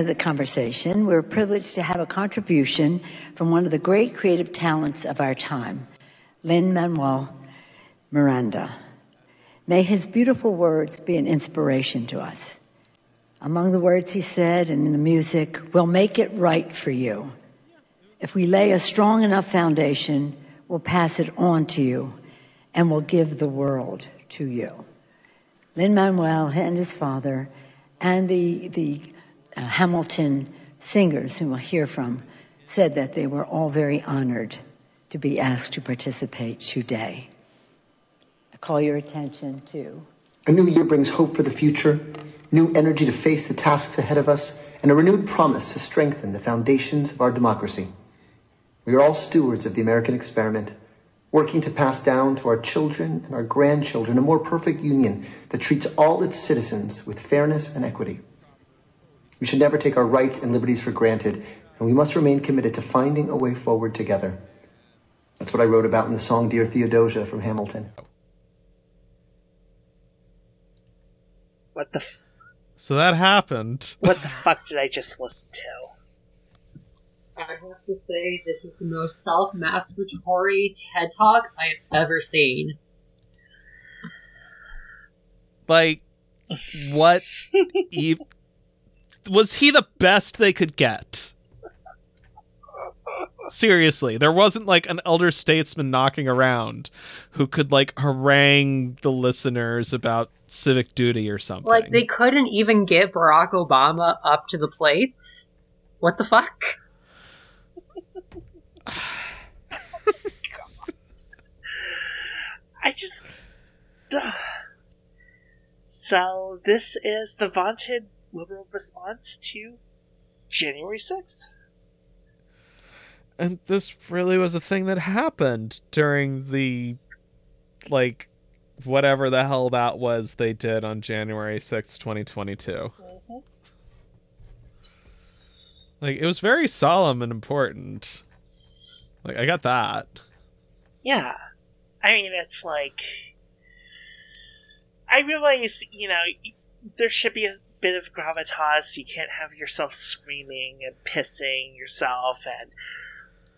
uh, the conversation, we're privileged to have a contribution from one of the great creative talents of our time, Lin Manuel Miranda. May his beautiful words be an inspiration to us. Among the words he said and in the music, we'll make it right for you. If we lay a strong enough foundation, we'll pass it on to you and we'll give the world to you. Lin Manuel and his father and the, the uh, Hamilton singers whom we'll hear from said that they were all very honored to be asked to participate today. I call your attention to. A new year brings hope for the future, new energy to face the tasks ahead of us, and a renewed promise to strengthen the foundations of our democracy. We are all stewards of the American experiment, working to pass down to our children and our grandchildren a more perfect union that treats all its citizens with fairness and equity. We should never take our rights and liberties for granted, and we must remain committed to finding a way forward together. That's what I wrote about in the song Dear Theodosia from Hamilton. What the f- So that happened. what the fuck did I just listen to? I have to say, this is the most self masturbatory TED Talk I have ever seen. Like, what? e- was he the best they could get? Seriously, there wasn't like an elder statesman knocking around who could like harangue the listeners about civic duty or something. Like, they couldn't even get Barack Obama up to the plates? What the fuck? I just. Duh. So, this is the vaunted liberal response to January 6th. and this really was a thing that happened during the like whatever the hell that was they did on January 6th, 2022. Mm-hmm. Like it was very solemn and important. Like I got that. Yeah. I mean, it's like. I realize, you know, there should be a bit of gravitas. You can't have yourself screaming and pissing yourself and,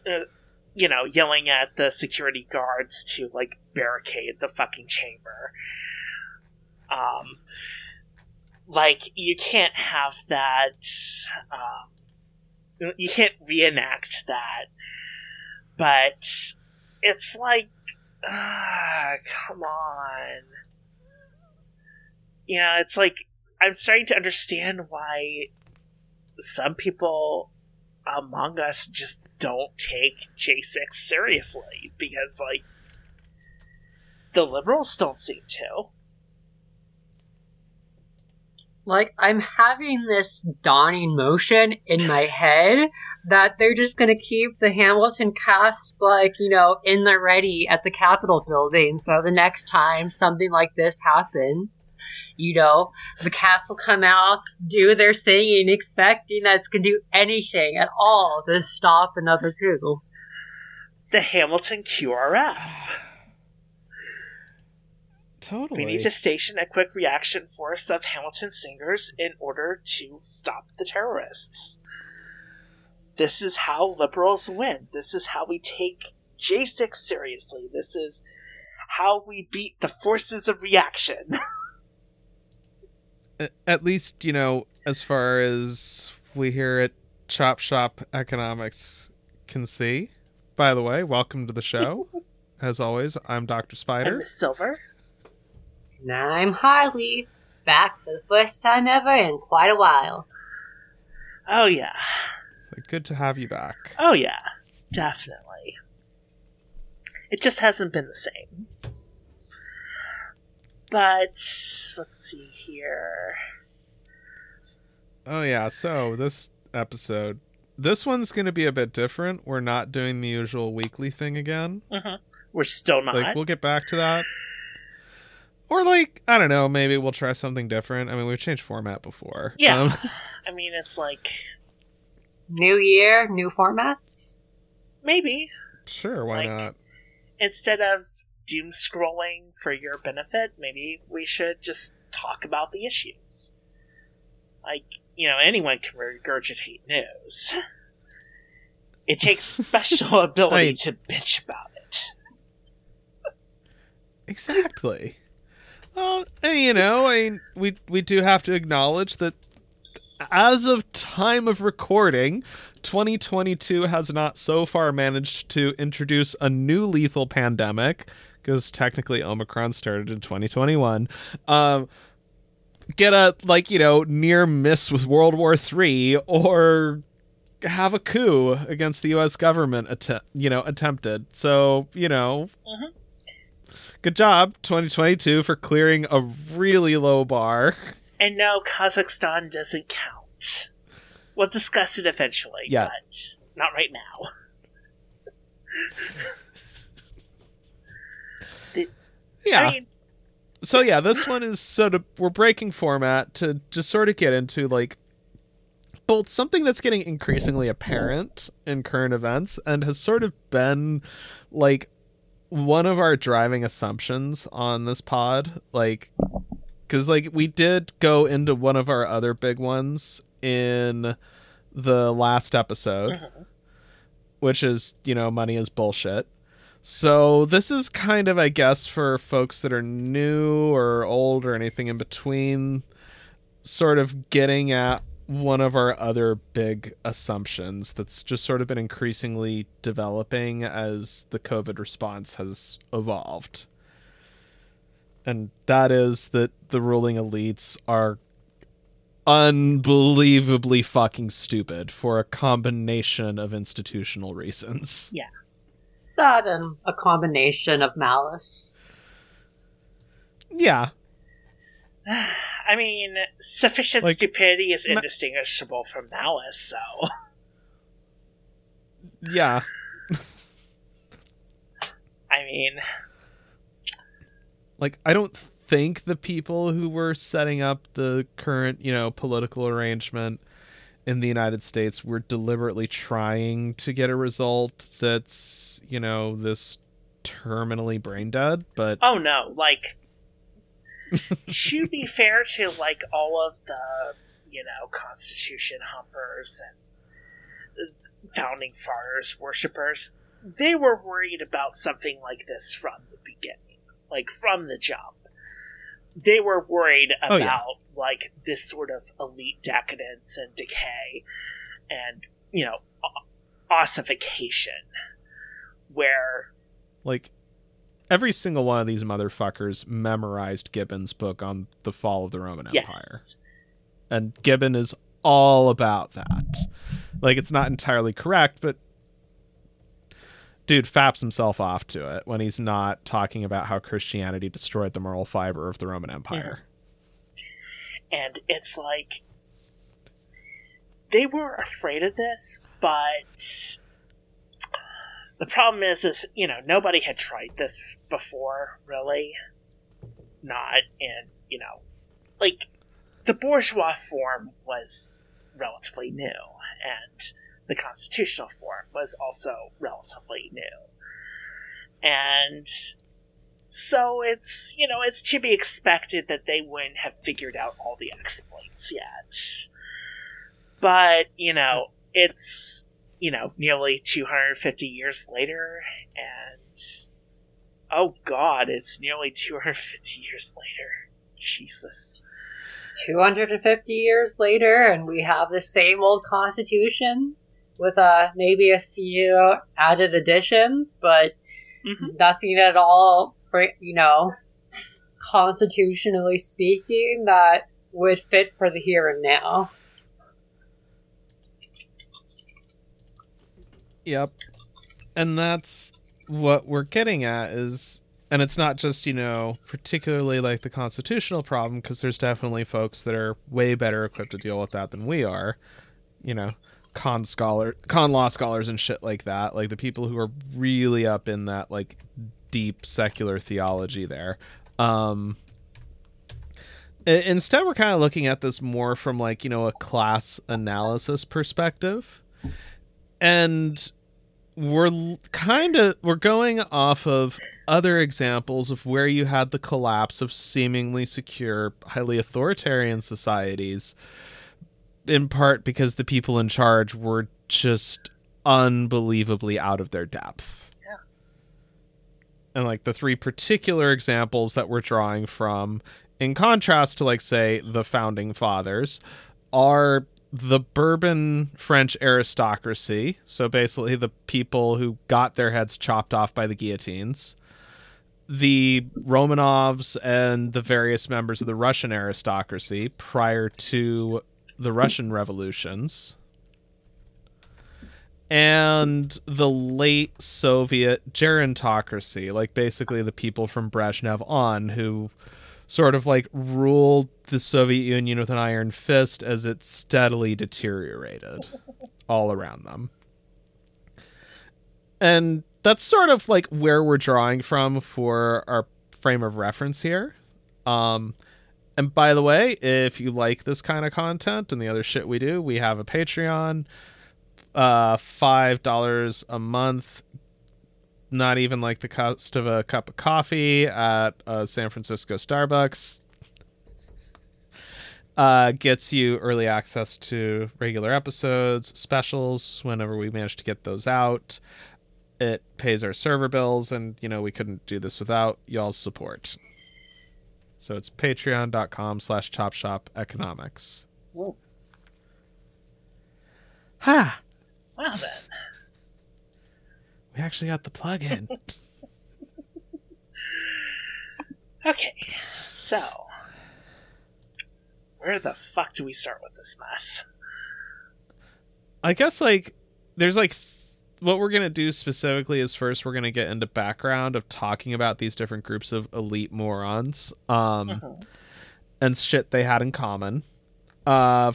uh, you know, yelling at the security guards to, like, barricade the fucking chamber. Um, like, you can't have that. Um, you can't reenact that. But it's like, ah, come on. You know, it's like I'm starting to understand why some people among us just don't take J6 seriously because, like, the liberals don't seem to. Like, I'm having this dawning motion in my head that they're just gonna keep the Hamilton cast, like, you know, in the ready at the Capitol building. So the next time something like this happens, you know, the cast will come out, do their singing, expecting that it's gonna do anything at all to stop another coup. The Hamilton QRF. Totally. We need to station a quick reaction force of Hamilton singers in order to stop the terrorists. This is how liberals win. This is how we take J6 seriously. This is how we beat the forces of reaction. At least, you know, as far as we here at Chop Shop Economics can see. By the way, welcome to the show. As always, I'm Dr. and Spider. Miss Silver. And I'm Harley, back for the first time ever in quite a while. Oh, yeah. Good to have you back. Oh, yeah. Definitely. It just hasn't been the same. But, let's see here. Oh yeah, so this episode this one's going to be a bit different. We're not doing the usual weekly thing again. Mhm. We're still not. Like we'll get back to that. Or like, I don't know, maybe we'll try something different. I mean, we've changed format before. Yeah. Um, I mean, it's like, New year, new formats? maybe. sure, why Like- not? instead of doom scrolling for your benefit, maybe we should just talk about the issues. Like, you know anyone can regurgitate news. It takes special ability I- to bitch about it. Exactly. Well, and you know, I mean, we we do have to acknowledge that as of time of recording, 2022 has not so far managed to introduce a new lethal pandemic because technically Omicron started in 2021. Um get a like, you know, near miss with World War 3 or have a coup against the US government att- you know, attempted. So, you know, Mhm. Good job, 2022, for clearing a really low bar. And no, Kazakhstan doesn't count. We'll discuss it eventually, Yeah. but not right now. Yeah. I mean, so yeah, this one is sort of we're breaking format to just sort of get into like both something that's getting increasingly apparent in current events and has sort of been like one of our driving assumptions on this pod like cuz like we did go into one of our other big ones in the last episode Mhm. which is you know money is bullshit so this is kind of i guess for folks that are new or old or anything in between sort of getting at one of our other big assumptions that's just sort of been increasingly developing as the covid response has evolved and that is that the ruling elites are unbelievably fucking stupid for a combination of institutional reasons. That and a combination of malice. Yeah. I mean, sufficient Like, stupidity is ma- indistinguishable from malice, so. Yeah. I mean, Like I don't think the people who were setting up the current, you know, political arrangement in the United States we're deliberately trying to get a result that's, you know, this terminally brain dead, but oh no, like, to be fair to, like, all of the, you know, Constitution humpers and founding fathers worshippers, they were worried about something like this from the beginning, like, from the jump. They were worried Oh, about, yeah. Like, this sort of elite decadence and decay and, you know, ossification, where like every single one of these motherfuckers memorized Gibbon's book on the fall of the Roman Empire. yes, and Gibbon is all about that. Like it's not entirely correct, but dude faps himself off to it when he's not talking about how Christianity destroyed the moral fiber of the Roman Empire. And it's like they were afraid of this, but the problem is, is you know nobody had tried this before, really. Not, and you know, like the bourgeois form was relatively new, and the constitutional form was also relatively new, and so it's you know it's to be expected that they wouldn't have figured out all the exploits yet. But you know it's you know nearly 250 years later, and oh god, it's nearly 250 years later. Jesus. 250 years later, and we have the same old constitution with uh, maybe a few added additions, but Mhm. nothing at all, you know, constitutionally speaking, that would fit for the here and now. Yep. And that's what we're getting at is and it's not just, you know, particularly like the constitutional problem because there's definitely folks that are way better equipped to deal with that than we are. You know, con scholar con law scholars and shit like that, like the people who are really up in that like deep secular theology there. Um instead we're kind of looking at this more from like, you know, a class analysis perspective and we're kind of we're going off of other examples of where you had the collapse of seemingly secure highly authoritarian societies in part because the people in charge were just unbelievably out of their depth. And like the three particular examples that we're drawing from, in contrast to like say the founding fathers, are the Bourbon French aristocracy. So basically, the people who got their heads chopped off by the guillotines. The Romanovs and the various members of the Russian aristocracy prior to the Russian revolutions. And the late Soviet gerontocracy, like basically the people from Brezhnev on who sort of like ruled the Soviet Union with an iron fist as it steadily deteriorated all around them. And that's sort of like where we're drawing from for our frame of reference here. Um, and by the way, if you like this kind of content and the other shit we do, we have a Patreon. Uh, five dollars a month not even like the cost of a cup of coffee at a San Francisco Starbucks. Uh, gets you early access to regular episodes, specials whenever we manage to get those out. It pays our server bills, and you know we couldn't do this without y'all's support. So it's patreon.com slash chop shop economics. Ha! Wow, then. We actually got the plug in. Okay, so where the fuck do we start with this mess? I guess like there's like th- what we're gonna do specifically is first we're gonna get into background of talking about these different groups of elite morons, um, Mhm. and shit they had in common. Uh,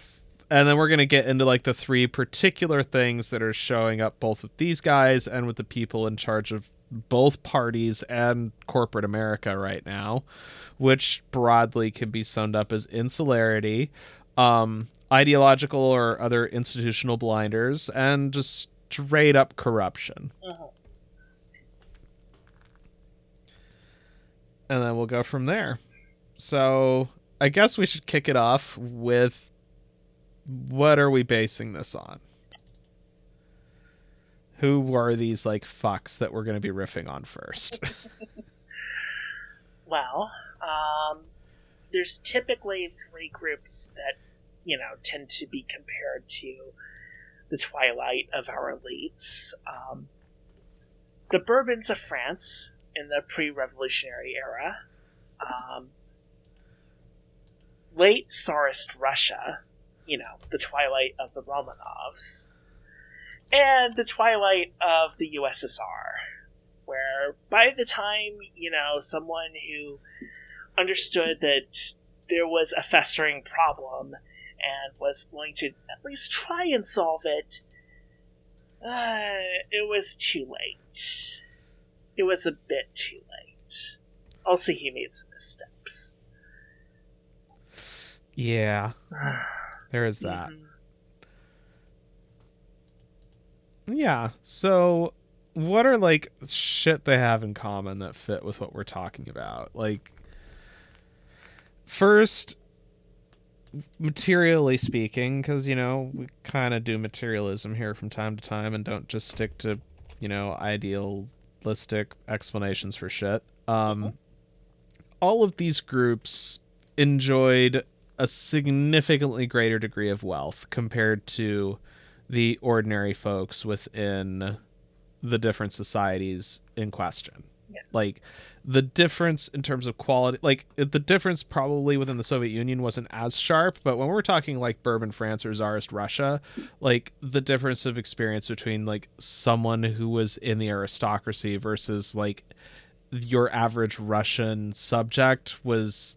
and then we're gonna get into like the three particular things that are showing up both with these guys and with the people in charge of both parties and corporate America right now, which broadly can be summed up as insularity, um, ideological or other institutional blinders, and just straight up corruption. Mhm. And then we'll go from there. So I guess we should kick it off with what are we basing this on? Who are these like fucks that we're going to be riffing on first? Well, um, there's typically three groups that, you know, tend to be compared to the twilight of our elites. Um, the Bourbons of France in the pre revolutionary era, um, late Tsarist Russia, you know, the twilight of the Romanovs, and the twilight of the USSR where by the time you know someone who understood that there was a festering problem and was going to at least try and solve it uh, it was too late. It was a bit too late. Also he made some missteps. Yeah, there is that. Mhm. Yeah. So, what are like shit they have in common that fit with what we're talking about? Like, first, materially speaking, because you know we kind of do materialism here from time to time and don't just stick to you know idealistic explanations for shit. Um, all of these groups enjoyed a significantly greater degree of wealth compared to the ordinary folks within the different societies in question. Yeah. Like the difference in terms of quality, like the difference probably within the Soviet Union wasn't as sharp, but when we're talking like Bourbon France or Tsarist Russia, like the difference of experience between like someone who was in the aristocracy versus like your average Russian subject was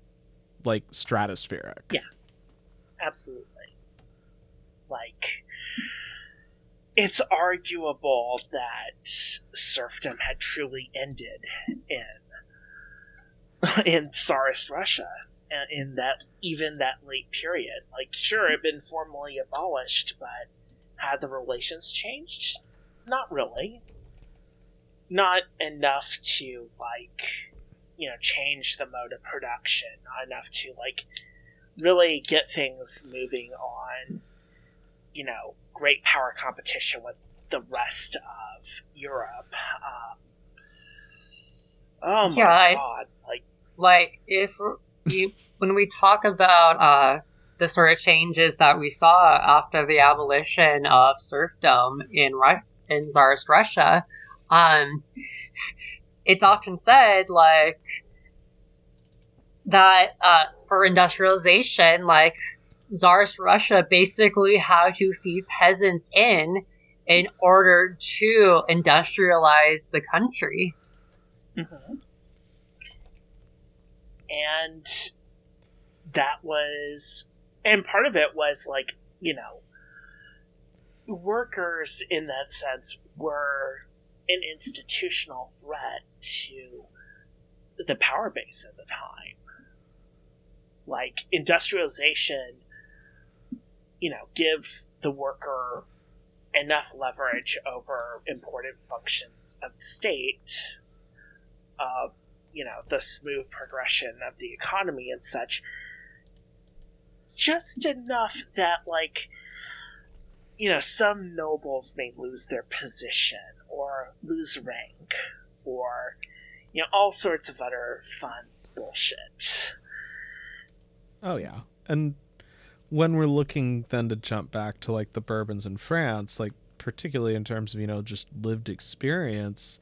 like stratospheric. Yeah. absolutely like it's arguable that serfdom had truly ended in in Tsarist Russia in that even that late period. Like, sure, it had been formally abolished, but had the relations changed? Not really. Not enough to like, you know, change the mode of production. Not enough to like really get things moving on you know, great power competition with the rest of Europe. Um, oh my Yeah, I- god! Like, like if you when we talk about uh the sort of changes that we saw after the abolition of serfdom in Ru- in Tsarist Russia, um, it's often said like that uh, for industrialization, like Tsarist Russia basically had to feed peasants in in order to industrialize the country. mhm. and that was, and part of it was like, you know, workers in that sense were an institutional threat to the power base at the time. Like industrialization, you know, gives the worker enough leverage over important functions of the state, of you know the smooth progression of the economy and such. Just enough that like you know, some nobles may lose their position or lose rank or, you know, all sorts of other fun bullshit. Oh yeah. And when we're looking then to jump back to like the bourbons in France, like particularly in terms of, you know, just lived experience,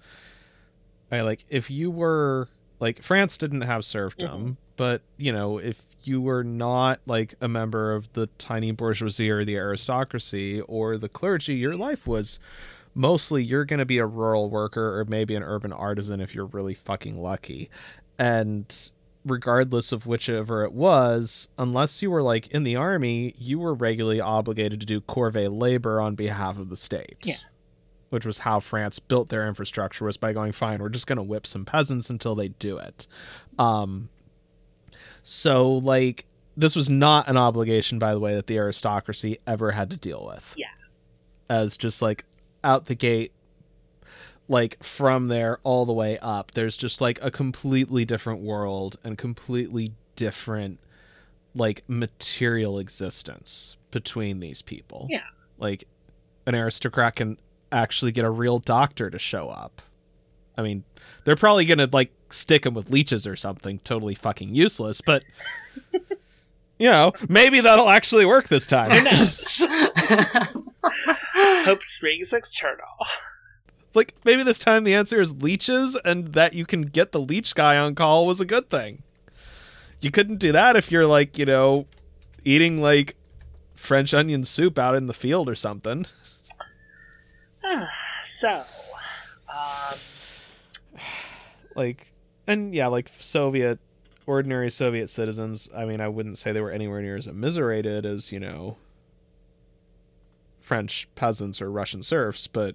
I like if you were like France didn't have serfdom, mm-hmm. but you know, if you were not like a member of the tiny bourgeoisie or the aristocracy or the clergy, your life was mostly you're going to be a rural worker or maybe an urban artisan if you're really fucking lucky. And regardless of whichever it was, unless you were like in the army, you were regularly obligated to do corvée labor on behalf of the state. Yeah. Which was how France built their infrastructure was by going, fine, we're just going to whip some peasants until they do it. Um, so like this was not an obligation, by the way, that the aristocracy ever had to deal with. Yeah. As just like out the gate, like from there all the way up, there's just like a completely different world and completely different like material existence between these people. Yeah. Like an aristocrat can actually get a real doctor to show up. I mean, they're probably gonna like stick him with leeches or something, totally fucking useless. But you know, maybe that'll actually work this time. Who knows? Hope springs eternal. It's like maybe this time the answer is leeches, and that you can get the leech guy on call was a good thing. You couldn't do that if you're like you know eating like French onion soup out in the field or something. so, um, like and yeah like soviet ordinary soviet citizens i mean i wouldn't say they were anywhere near as immiserated as you know french peasants or russian serfs but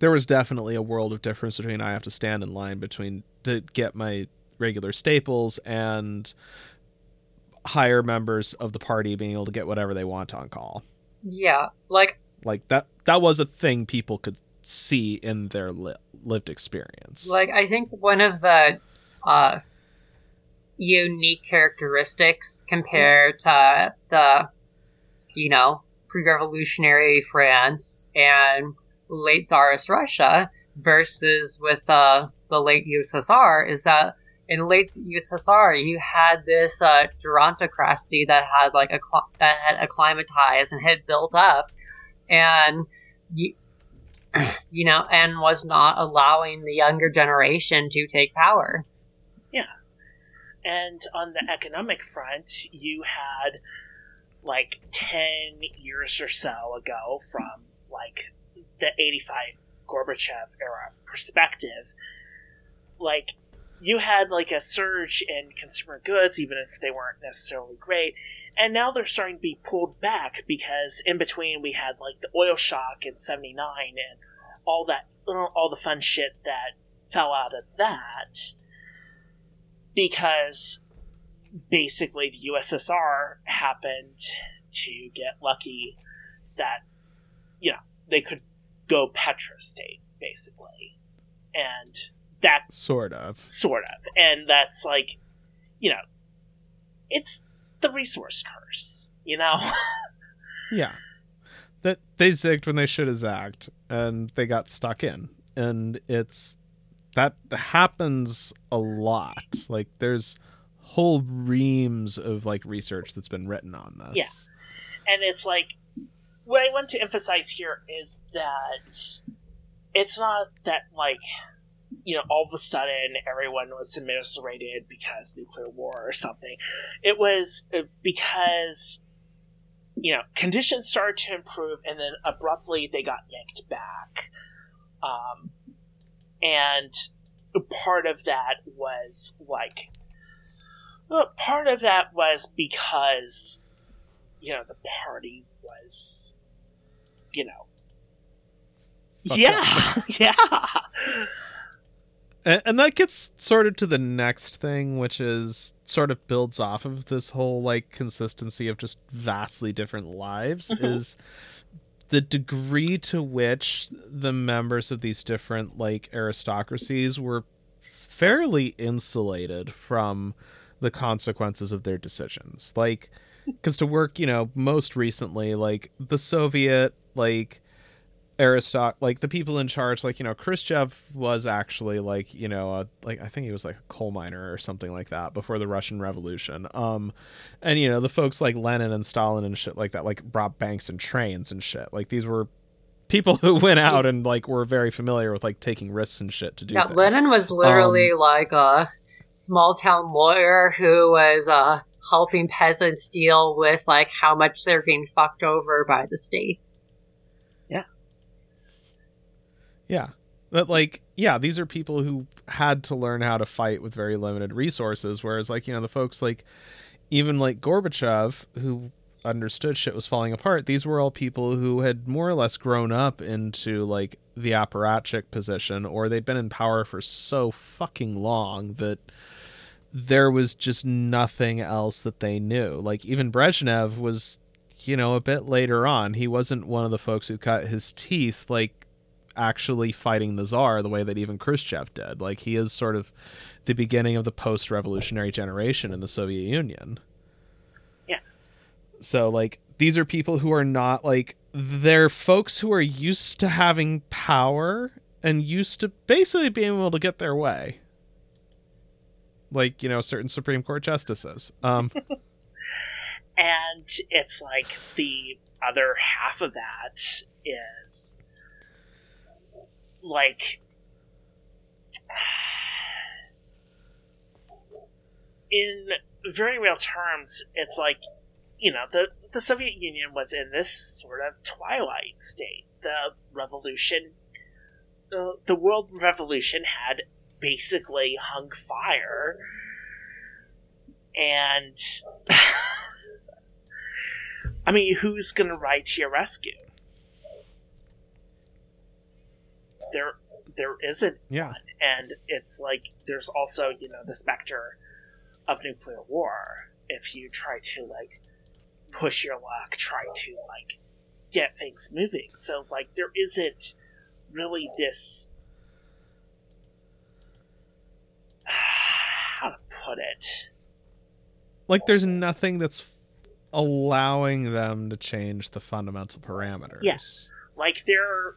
there was definitely a world of difference between i have to stand in line between to get my regular staples and higher members of the party being able to get whatever they want on call. Yeah, like like that that was a thing people could see in their li- lived experience. Like I think one of the uh, unique characteristics compared to the, you know, pre-revolutionary France and late Tsarist Russia versus with uh, the late USSR is that in late USSR you had this uh, gerontocracy that had like a cl- that had acclimatized and had built up, and you, you know, and was not allowing the younger generation to take power. Yeah, and on the economic front, you had like 10 years or so ago from like the 85 Gorbachev era perspective, like you had like a surge in consumer goods, even if they weren't necessarily great. And now they're starting to be pulled back because in between we had like the oil shock in 79 and all that, uh, all the fun shit that fell out of that because basically the USSR happened to get lucky that you know they could go petrostate basically. And that sort of. Sort of. And that's like you know it's the resource curse you know? Yeah. that they zigged when they should have zagged and they got stuck in. And it's that happens a lot. Like there's whole reams of like research that's been written on this. Yeah. and it's like what I want to emphasize here is that it's not that like you know all of a sudden everyone was eviscerated because nuclear war or something. It was uh, because you know conditions started to improve and then abruptly they got yanked back, um, and part of that was like well, part of that was because you know the party was you know. Yeah yeah. And, and that gets sort of to the next thing which is sort of builds off of this whole like consistency of just vastly different lives Mhm. is the degree to which the members of these different like aristocracies were fairly insulated from the consequences of their decisions. Like because to work you know most recently like the soviet like aristoc like the people in charge like you know khrushchev was actually like you know a, like i think he was like a coal miner or something like that before the russian revolution um and you know the folks like lenin and stalin and shit like that like robbed banks and trains and shit like these were people who went out and like were very familiar with like taking risks and shit to do Yeah, things. Lenin was literally like a small town lawyer who was uh, helping peasants deal with like how much they're being fucked over by the states. Yeah. That like yeah, these are people who had to learn how to fight with very limited resources whereas like, you know, the folks like even like Gorbachev who understood shit was falling apart, these were all people who had more or less grown up into like the apparatchik position or they'd been in power for so fucking long that there was just nothing else that they knew. Like even Brezhnev was you know, a bit later on, he wasn't one of the folks who cut his teeth like actually fighting the czar the way that even Khrushchev did. Like he is sort of the beginning of the post-revolutionary generation in the Soviet Union. Yeah. So like these are people who are not like they're folks who are used to having power and used to basically being able to get their way. Like, you know, certain Supreme Court justices. Um and it's like the other half of that is like in very real terms it's like you know the the soviet union was in this sort of twilight state the revolution uh, the world revolution had basically hung fire and I mean, who's gonna ride to your rescue? There, there isn't, yeah. and it's like there's also you know the specter of nuclear war. If you try to like push your luck, try to like get things moving, so like there isn't really this how to put it. Like there's nothing that's allowing them to change the fundamental parameters. Yeah. like they're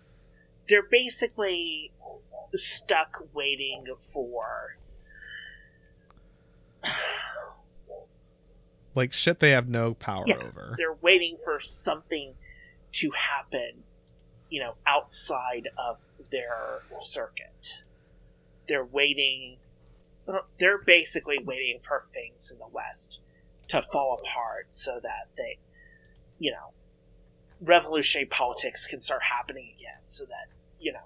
they're basically stuck waiting for Like shit they have no power Yeah. over. they're waiting for something to happen you know outside of their circuit they're waiting they're basically waiting for things in the west to fall apart so that they you know revolutionary politics can start happening again so that you know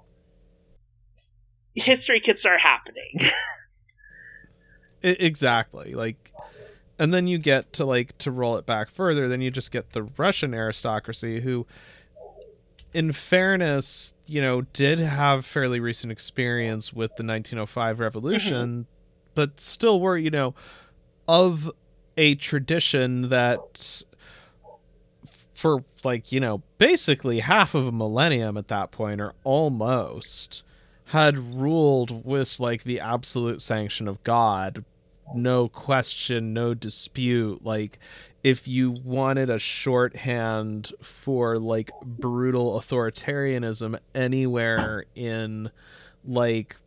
history can start happening exactly. Like and then you get to like to roll it back further, then you just get the Russian aristocracy who in fairness, you know, did have fairly recent experience with the 1905 revolution, mm-hmm. but still were, you know, of a tradition that for like, you know, basically half of a millennium at that point or almost had ruled with like the absolute sanction of God no question, no dispute. Like, if you wanted a shorthand for like brutal authoritarianism anywhere in like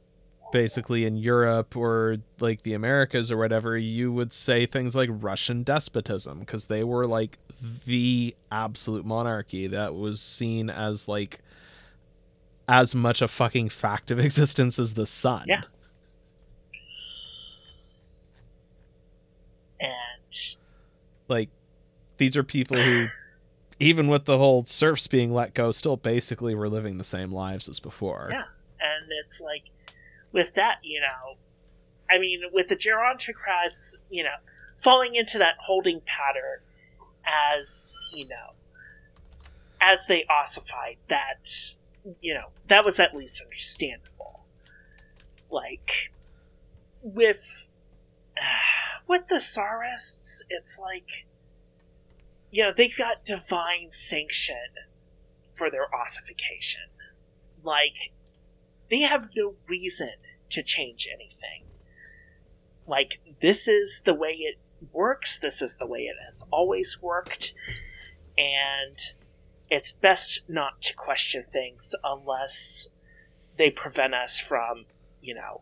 basically in Europe or like the Americas or whatever, you would say things like Russian despotism because they were like the absolute monarchy that was seen as like as much a fucking fact of existence as the sun. Yeah. And Like these are people who even with the whole serfs being let go still basically were living the same lives as before. Yeah. and it's like with that, you know, I mean, with the gerontocrats, you know, falling into that holding pattern as, you know, as they ossified, that, you know, that was at least understandable. Like, with, with the Tsarists, it's like, you know, they got divine sanction for their ossification. Like, they have no reason to change anything. Like, this is the way it works, this is the way it has always worked, and it's best not to question things unless they prevent us from, you know,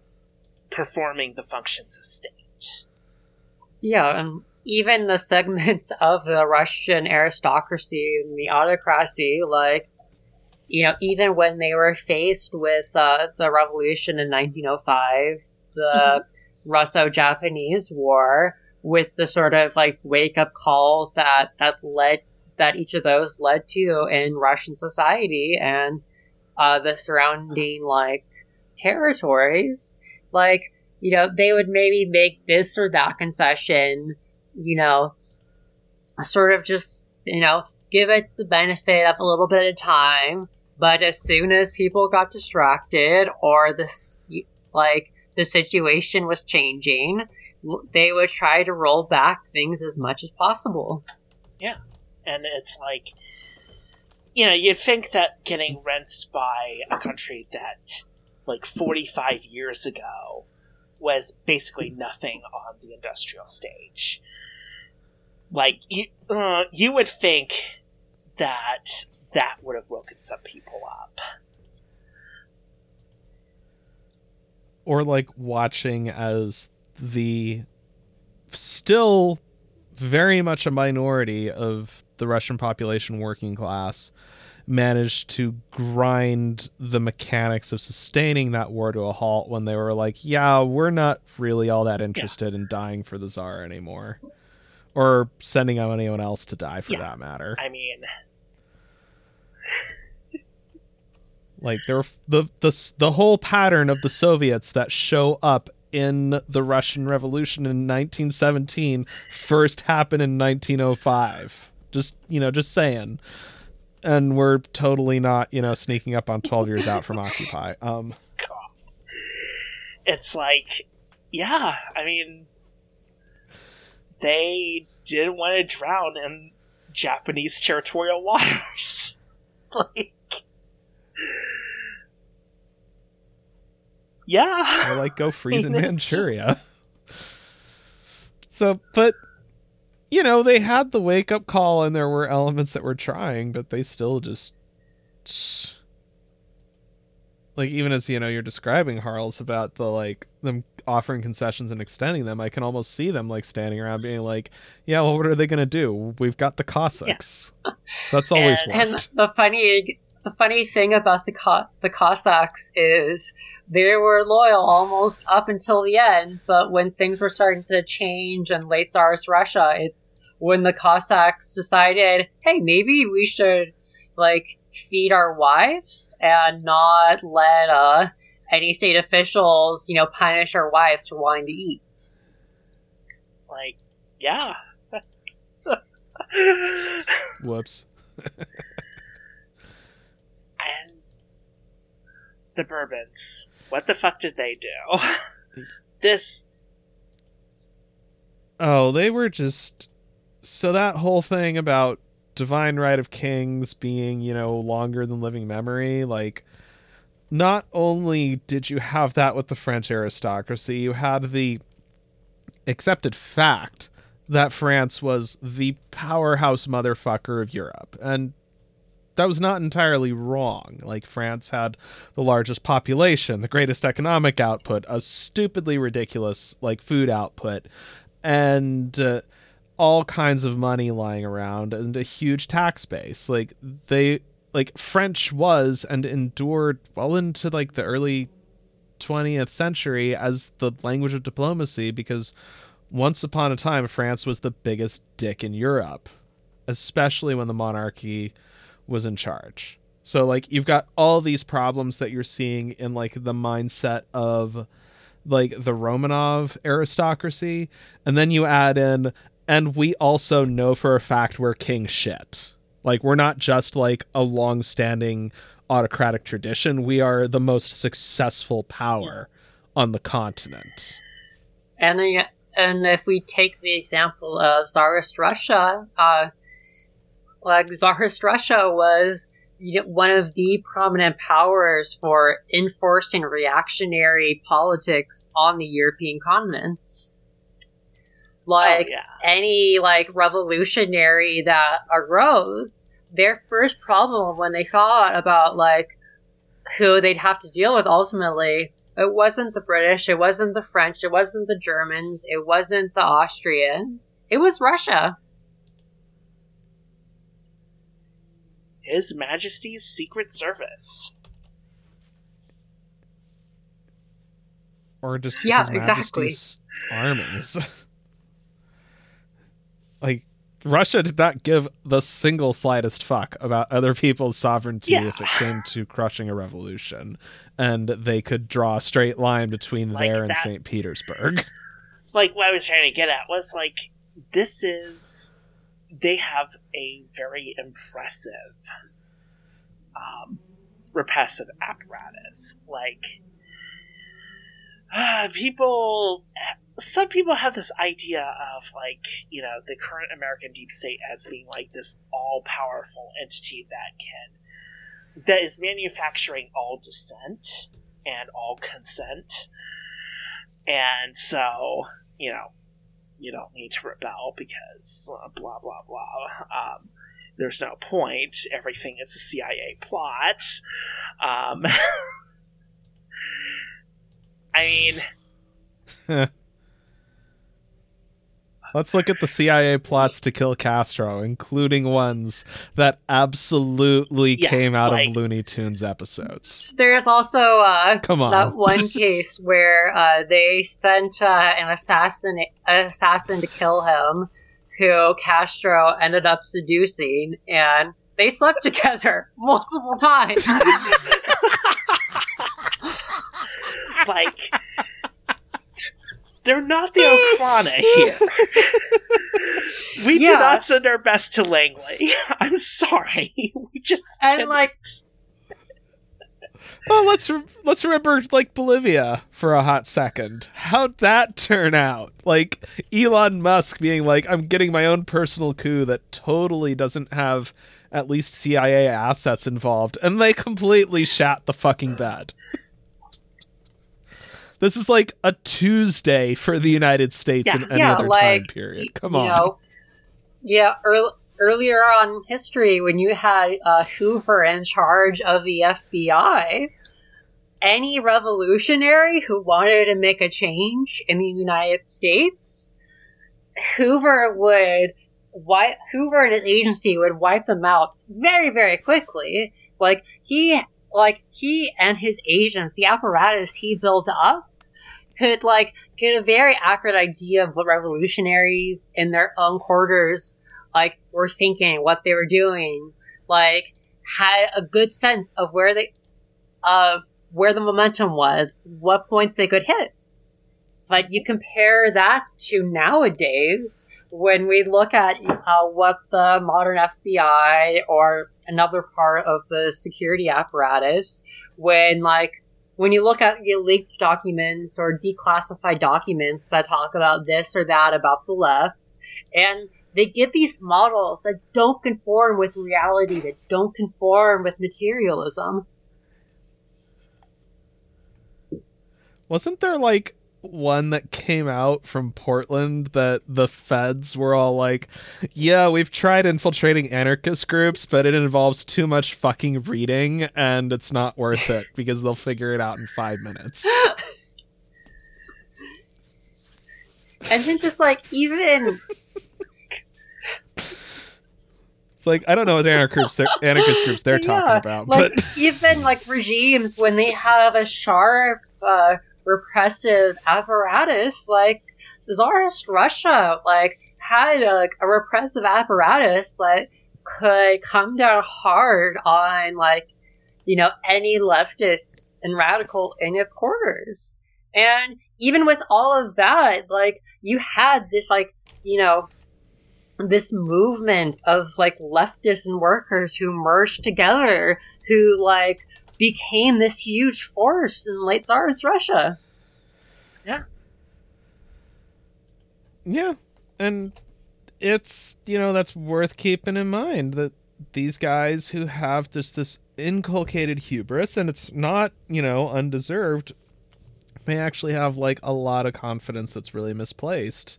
performing the functions of state. Yeah, and even the segments of the Russian aristocracy and the autocracy, like, you know, even when they were faced with uh, the revolution in 1905, the mm-hmm. Russo-Japanese War, with the sort of like wake-up calls that that led that each of those led to in Russian society and uh, the surrounding like territories, like you know they would maybe make this or that concession, you know, sort of just you know give it the benefit of a little bit of time but as soon as people got distracted or this, like, the situation was changing, they would try to roll back things as much as possible. Yeah. And it's like, you know, you'd think that getting rinsed by a country that, like, 45 years ago was basically nothing on the industrial stage. Like, you, uh, you would think that that would have woken some people up. Or like watching as the still very much a minority of the Russian population working class managed to grind the mechanics of sustaining that war to a halt when they were like, yeah, we're not really all that interested yeah. in dying for the czar anymore. Or sending out anyone else to die for yeah. that matter. I mean, like the the the whole pattern of the Soviets that show up in the Russian Revolution in 1917 first happened in 1905. Just you know, just saying. And we're totally not, you know, sneaking up on 12 years out from Occupy. Um It's like yeah, I mean they didn't want to drown in Japanese territorial waters. like, yeah, or like go freeze in Manchuria. So, but you know, they had the wake up call, and there were elements that were trying, but they still just like even as you know you're describing Harls about the like them offering concessions and extending them, I can almost see them like standing around being like, "Yeah, well, what are they going to do? We've got the Cossacks. Yeah. That's always and, and the funny the funny thing about the Co- the Cossacks is they were loyal almost up until the end, but when things were starting to change in late Tsarist Russia, it's when the Cossacks decided, hey, maybe we should like feed our wives and not let uh, any state officials, you know, punish our wives for wanting to eat. Like, yeah. Whoops. and the Bourbons. What the fuck did they do? this. Oh, they were just. So that whole thing about divine right of kings being, you know, longer than living memory, like. Not only did you have that with the French aristocracy, you had the accepted fact that France was the powerhouse motherfucker of Europe. And that was not entirely wrong. Like, France had the largest population, the greatest economic output, a stupidly ridiculous, like, food output, and uh, all kinds of money lying around and a huge tax base. Like, they, like, French was and endured well into, like, the early 20th century as the language of diplomacy because once upon a time France was the biggest dick in Europe, especially when the monarchy was in charge. So like you've got all these problems that you're seeing in like the mindset of like the Romanov aristocracy and then you add in and we also know for a fact we're king shit. Like we're not just like a long-standing autocratic tradition. We are the most successful power on the continent. And then, and if we take the example of Tsarist Russia, uh, like Tsarist Russia was one of the prominent powers for enforcing reactionary politics on the European continents. Oh, like Oh, yeah. any like revolutionary that arose, their first problem when they thought about like who they'd have to deal with ultimately, it wasn't the British, it wasn't the French, it wasn't the Germans, it wasn't the Austrians, it was Russia. His Majesty's Secret Service. or just Yeah, His exactly. Majesty's armies. like Russia did not give the single slightest fuck about other people's sovereignty Yeah. if it came to crushing a revolution, and they could draw a straight line between Like there and St. Petersburg. Like what I was trying to get at was like this is they have a very impressive um repressive apparatus. Like uh, people some people have this idea of like you know the current american deep state as being like this all-powerful entity that can that is manufacturing all dissent and all consent. And so you know you don't need to rebel because uh, blah blah blah. Um, there's no point. Everything is a cia plot. Um, i mean Let's look at the CIA plots to kill Castro, including ones that absolutely Yeah, came out like- of Looney Tunes episodes. There's also uh, Come on. that one case where uh, they sent uh, an assassin an assassin to kill him, who Castro ended up seducing, and they slept together multiple times. Like they're not the Okhrana here. we Yeah. did not send our best to Langley. I'm sorry. We just And, didn't. like- Well, let's re- let's remember like Bolivia for a hot second. How'd that turn out? Like Elon Musk being like, "I'm getting my own personal coup that totally doesn't have at least CIA assets involved," and they completely shat the fucking bed. This is like a Tuesday for the United States Yeah. in any Yeah, other like, time period. Come on. know, yeah, earl earlier on in history, when you had uh, Hoover in charge of the FBI, any revolutionary who wanted to make a change in the United States, Hoover would wipe Hoover and his agency would wipe them out very, very quickly. Like he, like he and his agents, the apparatus he built up, could like get a very accurate idea of what revolutionaries in their own quarters like were thinking, what they were doing, like had a good sense of where they of where the momentum was, what points they could hit. But you compare that to nowadays when we look at uh, what the modern FBI or another part of the security apparatus, when like when you look at your leaked documents or declassified documents that talk about this or that about the left, and they get these models that don't conform with reality, that don't conform with materialism. Wasn't there like one that came out from Portland that the feds were all like, "Yeah, we've tried infiltrating anarchist groups, but it involves too much fucking reading and it's not worth it because they'll figure it out in 5 minutes." and then just like even It's like I don't know what anarchist groups they're, anarchist groups they're talking about, like but even like regimes when they have a sharp uh, repressive apparatus like czarist russia like had a, like a repressive apparatus that could come down hard on like you know any leftist and radical in its quarters. And even with all of that like you had this like you know this movement of like leftists and workers who merged together who like became this huge force in late Tsarist Russia. Yeah. Yeah. And it's, you know, that's worth keeping in mind that these guys who have just this inculcated hubris, and it's not, you know, undeserved, may actually have like a lot of confidence that's really misplaced.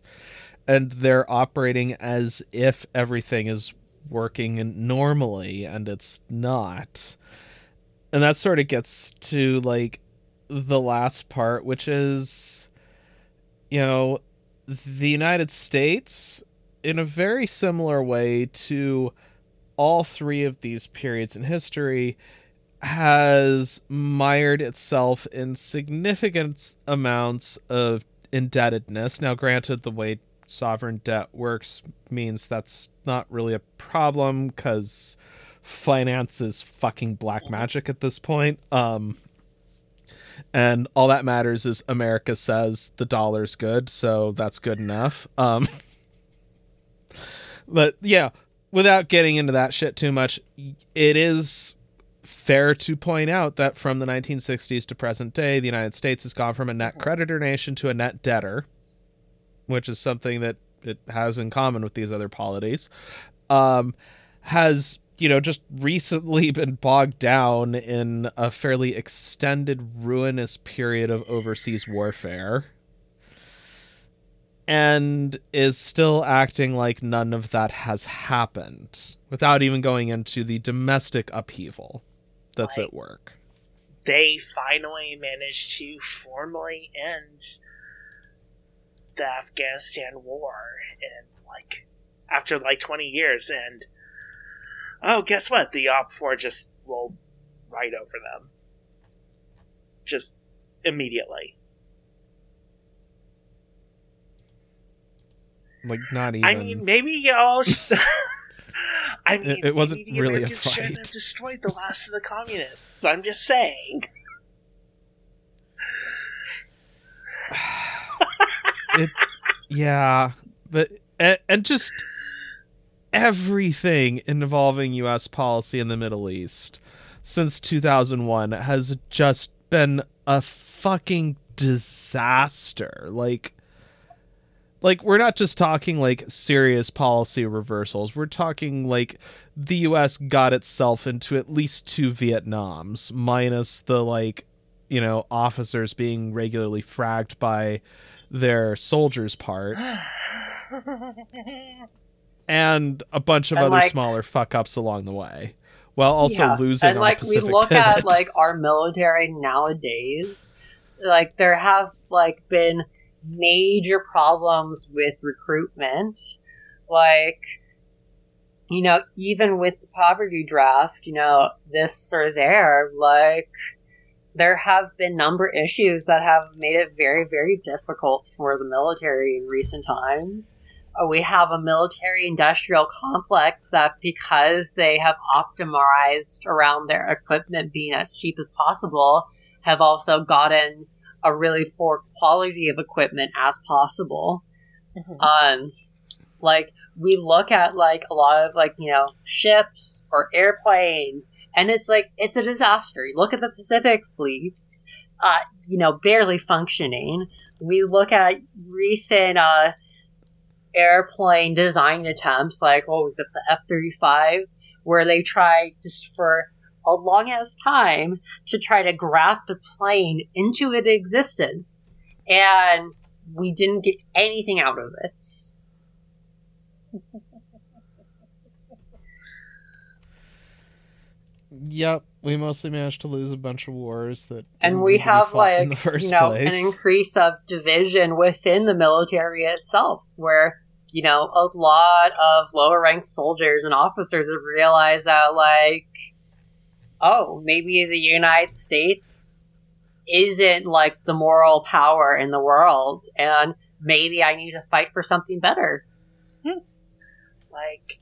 And they're operating as if everything is working normally, and it's not. And that sort of gets to like the last part, which is, you know, the United States, in a very similar way to all three of these periods in history, has mired itself in significant amounts of indebtedness. Now, granted, the way sovereign debt works means that's not really a problem because finance is fucking black magic at this point. Um, and all that matters is America says the dollar's good, so that's good enough. Um, but yeah, without getting into that shit too much, it is fair to point out that from the 1960s to present day, the United States has gone from a net creditor nation to a net debtor, which is something that it has in common with these other polities. Um, has you know just recently been bogged down in a fairly extended ruinous period of overseas warfare and is still acting like none of that has happened without even going into the domestic upheaval that's Right. at work They finally managed to formally end the Afghanistan war in like after like 20 years and oh guess what the op 4 just rolled right over them just immediately like not even I mean, maybe y'all. Sh- I mean, It- it wasn't really a Americans shouldn't fight. have destroyed the last of the communists. I'm just saying. it, yeah, but and, and just everything involving U.S. policy in the Middle East since 2001 has just been a fucking disaster. Like, like we're not just talking like serious policy reversals. We're talking like the U.S. got itself into at least two Vietnams, minus the like, you know, officers being regularly fragged by their soldiers part and a bunch of And, other like- smaller fuck ups along the way while also Yeah, losing and like we look at like our military nowadays like there have like been major problems with recruitment. Like you know even with the poverty draft you know this or there like there have been number issues that have made it very very difficult for the military in recent times we have a military industrial complex that because they have optimized around their equipment being as cheap as possible have also gotten a really poor quality of equipment as possible. Um like we look at like a lot of like you know ships or airplanes and it's like it's a disaster. You look at the pacific fleets uh you know barely functioning. We look at recent uh airplane design attempts like what was it the f-35 where they tried just for a long ass time to try to graft a plane into its existence and we didn't get anything out of it. Yep, we mostly managed to lose a bunch of wars that and we need to be have like in the first you know place. an increase of division within the military itself where you know a lot of lower ranked soldiers and officers have realized that like oh maybe the united states isn't like the moral power in the world and maybe i need to fight for something better hmm. Like,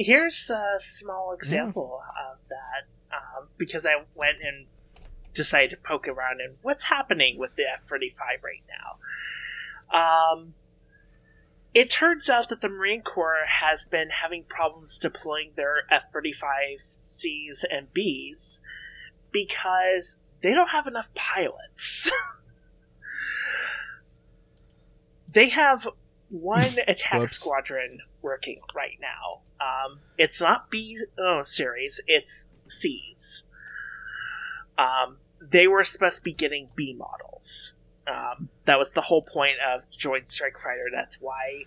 here's a small example of that um, because I went and decided to poke around and what's happening with the F 35 right now. Um, it turns out that the Marine Corps has been having problems deploying their F 35Cs and Bs because they don't have enough pilots. they have one attack Whoops. squadron working right now. Um, it's not B oh, series, it's C's. Um, they were supposed to be getting B models. Um, that was the whole point of Joint Strike Fighter. That's why,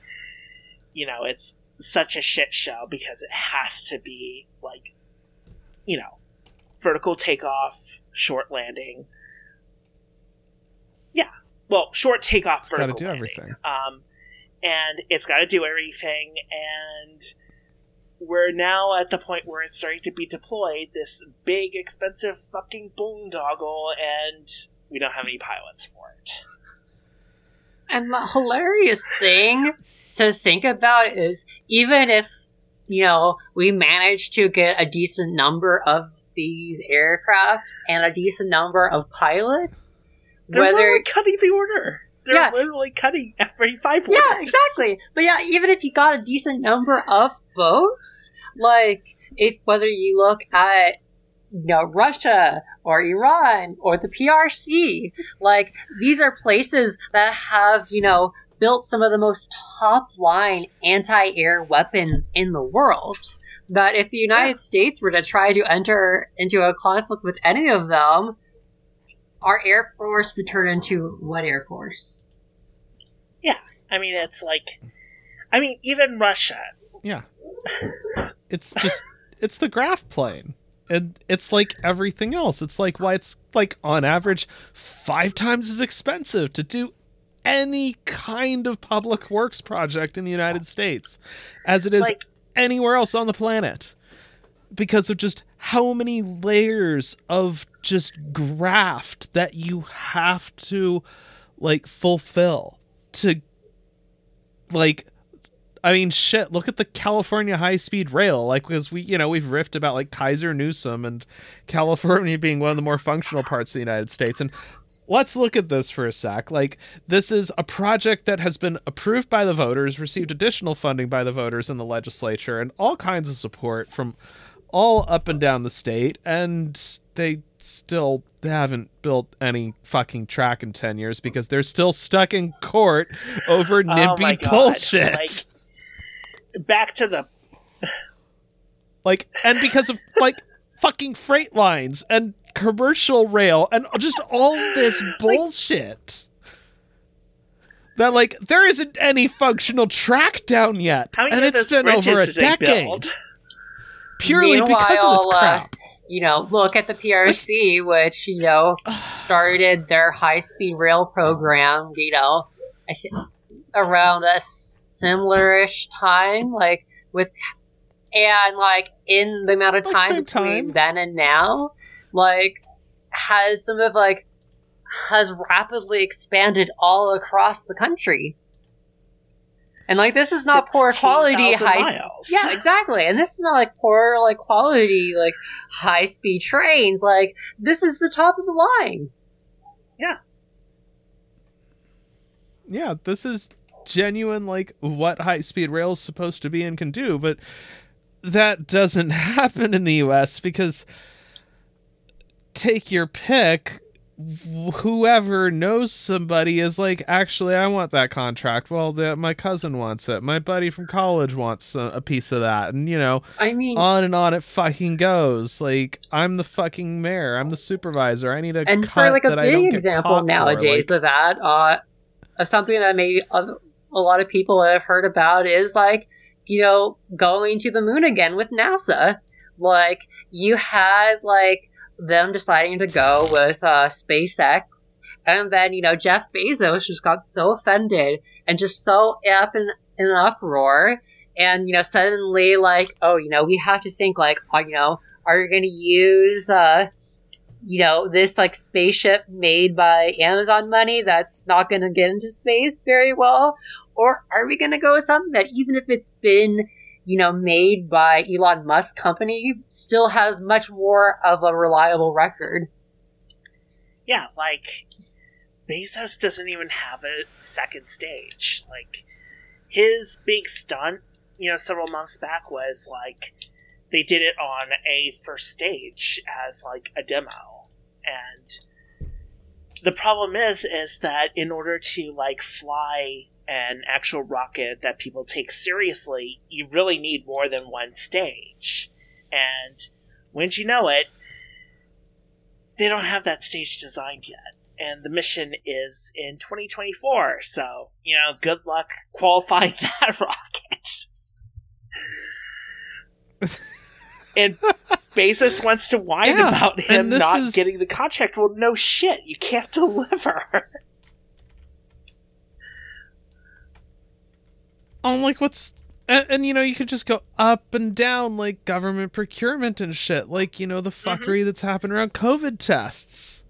you know, it's such a shit show because it has to be like, you know, vertical takeoff, short landing. Yeah, well, short takeoff, It's gotta do landing. everything. Um, and it's got to do everything, and we're now at the point where it's starting to be deployed. This big, expensive fucking boondoggle, and we don't have any pilots for it. And the hilarious thing to think about is even if, you know, we manage to get a decent number of these aircrafts and a decent number of pilots, They're whether literally cutting the order. They're Yeah. literally cutting thirty five yeah, exactly. But yeah, even if you got a decent number of both, like if whether you look at you know Russia or Iran or the PRC, like these are places that have you know built some of the most top line anti-air weapons in the world. That if the United States were to try to enter into a conflict with any of them, our air force would turn into what air force? Yeah. I mean, it's like, I mean, even Russia. Yeah. It's just it's the graph plane. And it's like everything else. It's like why it's like on average five times as expensive to do any kind of public works project in the United States as it is Like, anywhere else on the planet because of just how many layers of just graft that you have to like fulfill to like I mean, shit. Look at the California high speed rail. Like, because we, you know, we've riffed about like Kaiser Newsom and California being one of the more functional parts of the United States. And let's look at this for a sec. Like, this is a project that has been approved by the voters, received additional funding by the voters in the legislature, and all kinds of support from all up and down the state. And they still haven't built any fucking track in 10 years because they're still stuck in court over Oh NIMBY God. bullshit. Like, back to the Like, and because of like fucking freight lines and commercial rail and just all this bullshit. that like there isn't any functional track down yet, how many and it's been over a bridges did they decade build? purely because of this Meanwhile, uh, crap. you know, look at the PRC, which, you know, started their high speed rail program, you know, I think around a similar-ish time, like with, and like in the amount of time between time. then and now, like has some of like has rapidly expanded all across the country. And like this is not poor quality high miles. yeah, exactly. And this is not like poor like quality like high speed trains. Like this is the top of the line. Yeah. Yeah, this is genuine like what high speed rail is supposed to be and can do, but that doesn't happen in the US because take your pick whoever knows somebody is like, actually, I want that contract. Well, the, my cousin wants it. My buddy from college wants a, a piece of that, and you know, I mean, on and on it fucking goes. Like I'm the fucking mayor. I'm the supervisor. I need a and cut for like a that I don't big example caught for, nowadays like- of that, uh, of something that maybe a, lot of people have heard about is like, you know, going to the moon again with NASA. Like, you had like them deciding to go with uh, SpaceX, and then you know Jeff Bezos just got so offended and just so up in, in an uproar, and you know suddenly like, oh, you know, we have to think like, oh, you know, are you going to use uh you know, this like spaceship made by Amazon money that's not going to get into space very well? Or are we going to go with something that even if it's been, you know, made by Elon Musk company, still has much more of a reliable record? Yeah, like Bezos doesn't even have a second stage. Like his big stunt, you know, several months back was like they did it on a first stage as like a demo. And the problem is is that in order to like fly an actual rocket that people take seriously, you really need more than one stage. And wouldn't you know it, they don't have that stage designed yet. And the mission is in 2024, so, you know, good luck qualifying that rocket. and Bezos wants to whine Yeah, about him not is- getting the contract. Well, no shit, you can't deliver. I'm like, what's and, and you know, you could just go up and down like government procurement and shit, like you know the fuckery that's happened around COVID tests,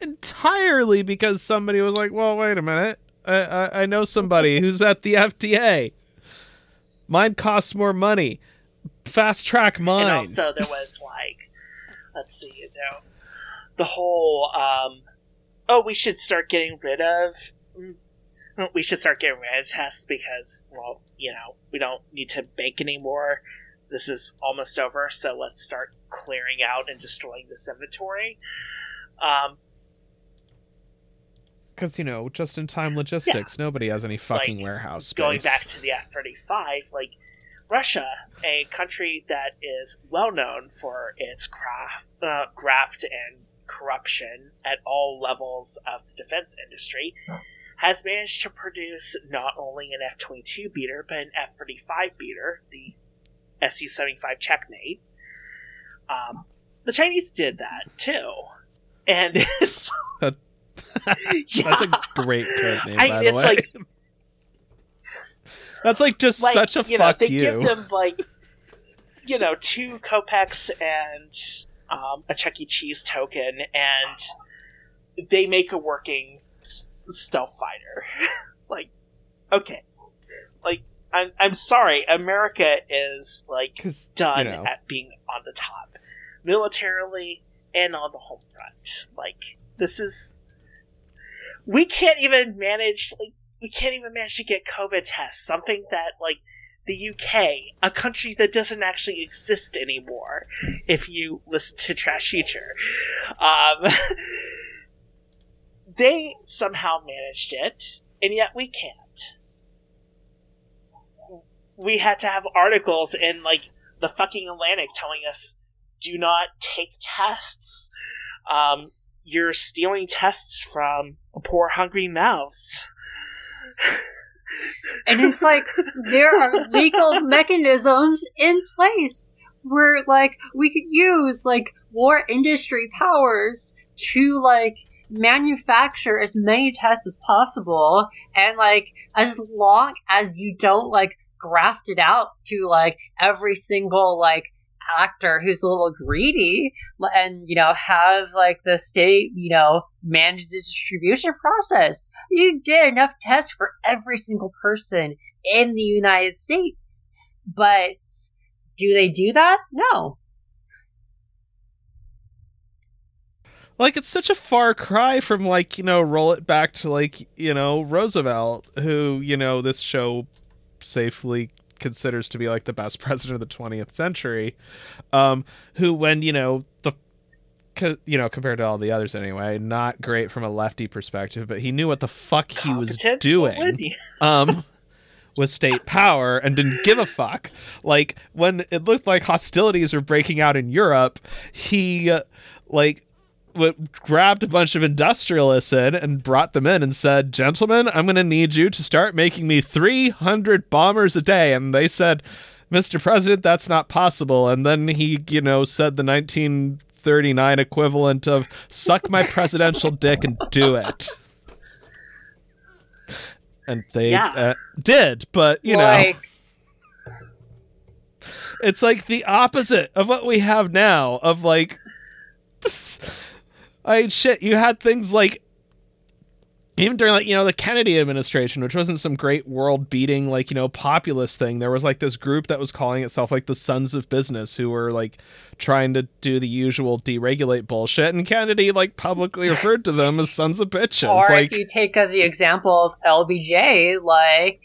entirely because somebody was like, well, wait a minute, I I, I know somebody who's at the FDA. Mine costs more money. Fast track mine. And also, there was like, let's see, you know, the whole, um, oh, we should start getting rid of, we should start getting rid of tests because, well, you know, we don't need to make anymore. This is almost over, so let's start clearing out and destroying this inventory. Um, Because you know, just in time logistics, nobody has any fucking Like, warehouse space. going back to the F 35, like Russia, a country that is well known for its craft, uh, graft and corruption at all levels of the defense industry, has managed to produce not only an F 22 beater, but an F 35 beater, the Su 75 Checkmate. Um, the Chinese did that too. And it's. That- yeah. That's a great code name, I by the way. like That's like just like, such a you know, fuck they you. give them like you know two kopecks and um, a Chuck E. Cheese token, and they make a working stealth fighter. like, okay, like I'm I'm sorry, America is like done you know. at being on the top, militarily and on the home front. Like this is we can't even manage like we can't even manage to get COVID tests. Something that like the UK, a country that doesn't actually exist anymore, if you listen to TrashFuture, um, they somehow managed it, and yet we can't. We had to have articles in like the fucking Atlantic telling us, "Do not take tests." Um, you're stealing tests from a poor hungry mouths. And it's like there are legal mechanisms in place where like we could use like war industry powers to like manufacture as many tests as possible and like as long as you don't like graft it out to like every single like actor who's a little greedy and you know have like the state you know manage the distribution process. You get enough tests for every single person in the united states. But do they do that? No like it's such a far cry from like you know roll it back to like you know roosevelt who you know this show safely considers to be like the best president of the 20th century um who when you know the co- you know, compared to all the others anyway, not great from a lefty perspective, but he knew what the fuck he was Competence will win doing. um with state power and didn't give a fuck. Like when it looked like hostilities were breaking out in Europe, he uh, like grabbed a bunch of industrialists in and brought them in and said, "Gentlemen, I'm going to need you to start making me 300 bombers a day." And they said, "Mr. President, that's not possible." And then he, you know, said the 1939 equivalent of "suck my presidential dick and do it." And they Yeah. uh, did, but you know, it's like the opposite of what we have now of like I shit, you had things like even during like you know the Kennedy administration, which wasn't some great world beating like you know populist thing, there was like this group that was calling itself like the Sons of Business, who were like trying to do the usual deregulate bullshit, and Kennedy like publicly referred to them as sons of bitches. or like if you take uh, the example of LBJ, like,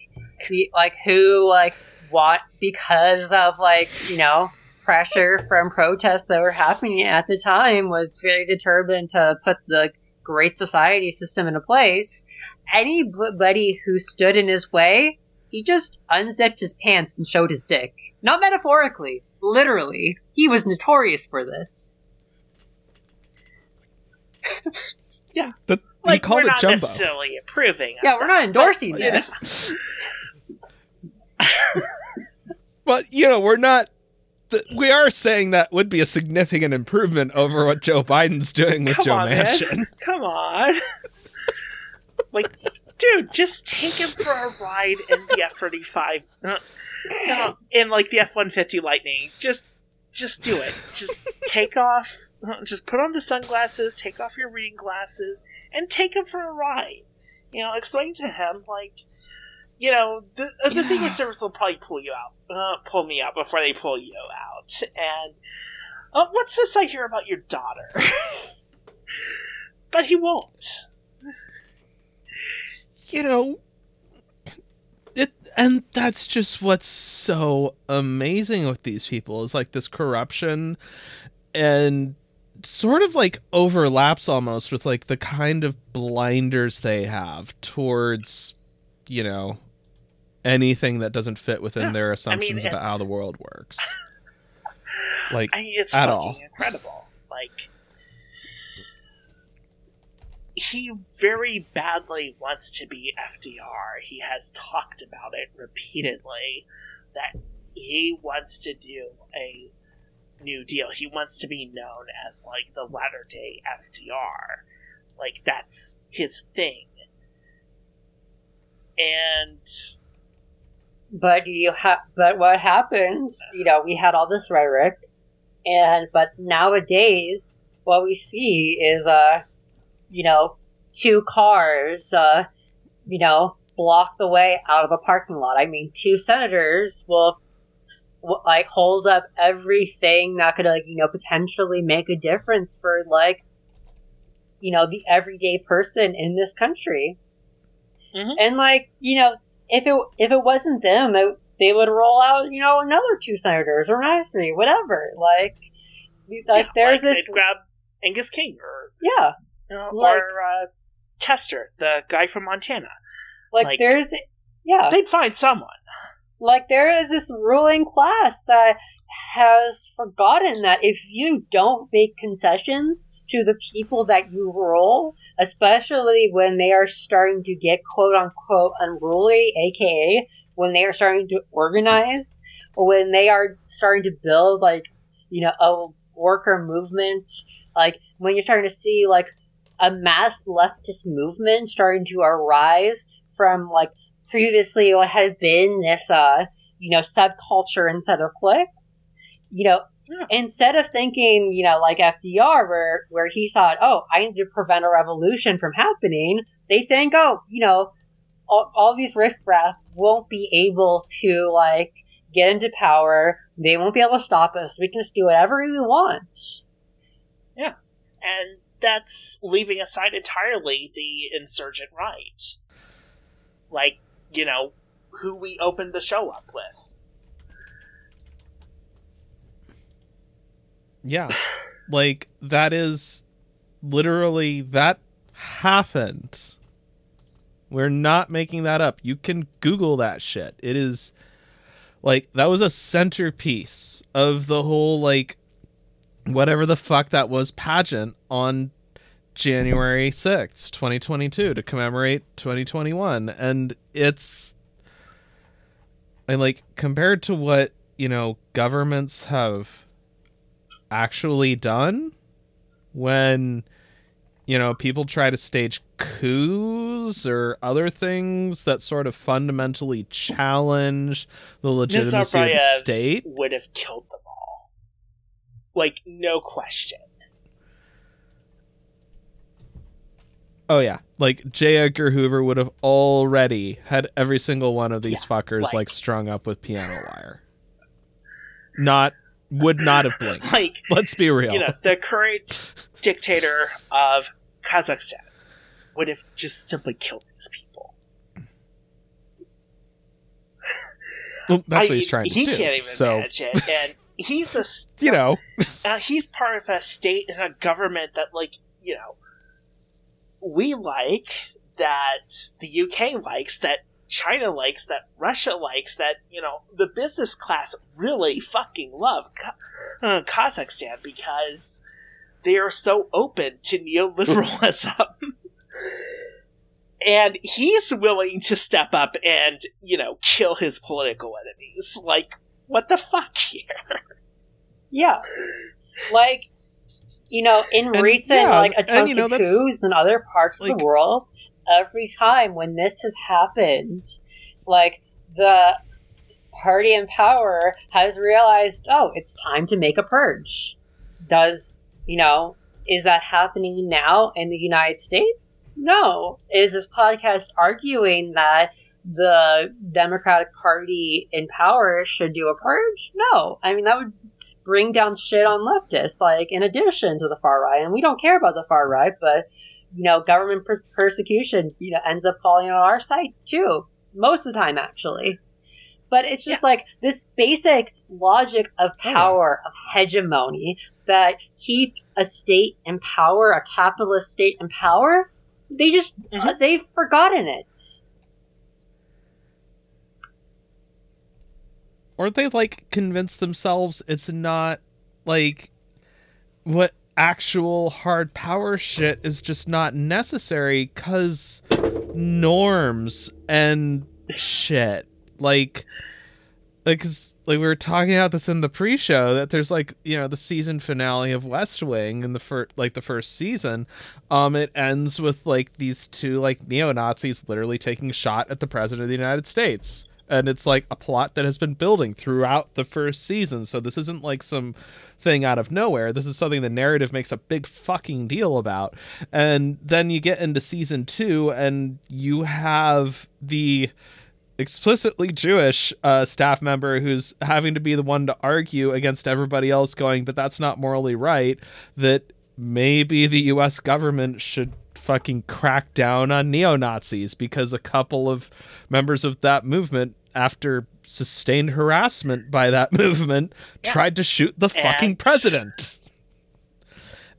the, like who like what because of like you know pressure from protests that were happening at the time was very determined to put the great society system into place. Anybody who stood in his way, he just unzipped his pants and showed his dick. Not metaphorically, literally. He was notorious for this. that he Like called we're it not jumbo. necessarily approving. Yeah, we're that, not endorsing but, this. But you know, we're not. Th- We are saying that would be a significant improvement over what Joe Biden's doing with Come Joe on, man. Manchin. Come on. like, dude, just take him for a ride in the F thirty five. In like the F one fifty Lightning. Just, just do it. Just take off. uh, Just put on the sunglasses. Take off your reading glasses, and take him for a ride. You know, explain to him like. You know, the, uh, the Secret Service will probably pull you out, uh, pull me out before they pull you out. And uh, what's this I hear about your daughter? but he won't. You know, it, and that's just what's so amazing with these people is like this corruption, and sort of like overlaps almost with like the kind of blinders they have towards, you know, anything that doesn't fit within Yeah, their assumptions about how the world works. Like I mean, it's at fucking all. incredible. Like, he very badly wants to be FDR. He has talked about it repeatedly that he wants to do a New Deal. He wants to be known as like the latter day FDR. Like that's his thing. And But you ha- but what happened? You know, we had all this rhetoric, and but nowadays, what we see is uh, you know, two cars, uh, you know, block the way out of a parking lot. I mean, two senators will, like hold up everything that could like you know potentially make a difference for like, you know, the everyday person in this country. Mhm. And like you know, if it if it wasn't them, it, they would roll out you know another two senators or another three, whatever. Like, like yeah, there's like, this grab Angus King or yeah, uh, Like- or uh, Tester, the guy from Montana. like, Like- there's yeah, They'd find someone. like there is this ruling class that has forgotten that if you don't make concessions to the people that you rule, especially when they are starting to get quote unquote unruly, aka when they are starting to organize, or when they are starting to build like, you know, a worker movement, like when you're starting to see like a mass leftist movement starting to arise from like previously what had been this uh you know subculture instead of cliques you know Yeah. instead of thinking you know like fdr where where he thought oh i need to prevent a revolution from happening they think oh you know all, all these riffraff won't be able to like get into power they won't be able to stop us we can just do whatever we want Yeah, And that's leaving aside entirely the insurgent right. Like, you know, who we opened the show up with. Yeah. like that is literally that happened. We're not making that up. You can Google that shit. It is like that was a centerpiece of the whole like whatever the fuck that was pageant on January 6th, 2022 to commemorate 2021 and it's and like compared to what, you know, governments have actually done when you know, people try to stage coups or other things that sort of fundamentally challenge the legitimacy of the state. Would have killed them all, like no question. Oh yeah, like J. Edgar Hoover would have already had every single one of these yeah, fuckers like, like strung up with piano wire. Not would not have blinked. Like let's be real. You know, the current dictator of Kazakhstan would have just simply killed these people. Well, that's I, what he's trying to he do. He can't even so. manage it, and he's a you know uh, he's part of a state and a government that like you know we like that the UK likes that China likes that Russia likes that you know the business class really fucking love uh, Kazakhstan because they are so open to neoliberalism. and he's willing to step up and, you know, kill his political enemies. Like, what the fuck here? Yeah. Like, you know, in and, recent, yeah, like, attempted and, you know, coups in other parts like, of the world, every time when this has happened, like, the party in power has realized, oh, it's time to make a purge. Does you know, is that happening now in the United States? No. Is this podcast arguing that the Democratic Party in power should do a purge? No. I mean, that would bring down shit on leftists, like, in addition to the far right. And we don't care about the far right, but, you know, government per- persecution, you know, ends up falling on our side, too. Most of the time, actually. But it's just yeah. like this basic logic of power, of hegemony, that keeps a state in power, a capitalist state in power, they just mm-hmm. uh, they've forgotten it. Or they like convinced themselves it's not like what actual hard power shit is just not necessary cuz norms and shit. Like like cause like we were talking about this in the pre-show that there's like you know the season finale of West Wing in the first like the first season, um, it ends with like these two like neo Nazis literally taking shot at the president of the United States, and it's like a plot that has been building throughout the first season. So this isn't like some thing out of nowhere. This is something the narrative makes a big fucking deal about, and then you get into season two, and you have the explicitly Jewish uh, staff member who's having to be the one to argue against everybody else, going, but that's not morally right. That maybe the U.S. government should fucking crack down on neo Nazis because a couple of members of that movement, after sustained harassment by that movement, yeah. tried to shoot the fucking president.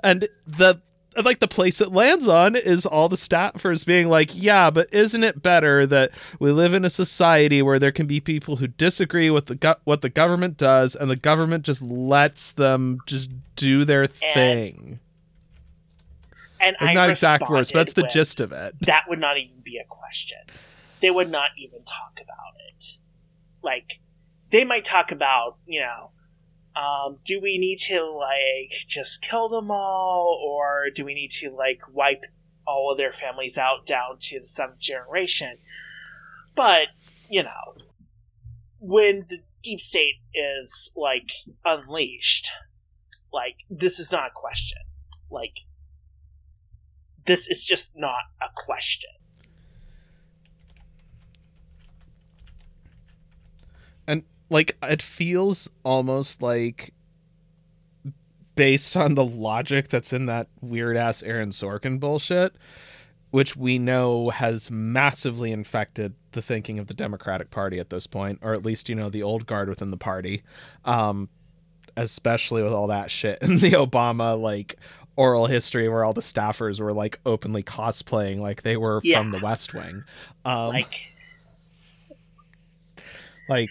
And the like the place it lands on is all the staffers being like, yeah, but isn't it better that we live in a society where there can be people who disagree with the go- what the government does, and the government just lets them just do their thing. And, and not exact words, but that's the gist of it. That would not even be a question. They would not even talk about it. Like, they might talk about, you know, um, do we need to like just kill them all, or do we need to like wipe all of their families out down to the seventh generation? But you know, when the deep state is like unleashed, like this is not a question. Like this is just not a question. Like it feels almost like based on the logic that's in that weird ass Aaron Sorkin bullshit, which we know has massively infected the thinking of the Democratic Party at this point, or at least, you know, the old guard within the party. Um, especially with all that shit in the Obama like oral history where all the staffers were like openly cosplaying like they were Yeah. from the West Wing. Um, like like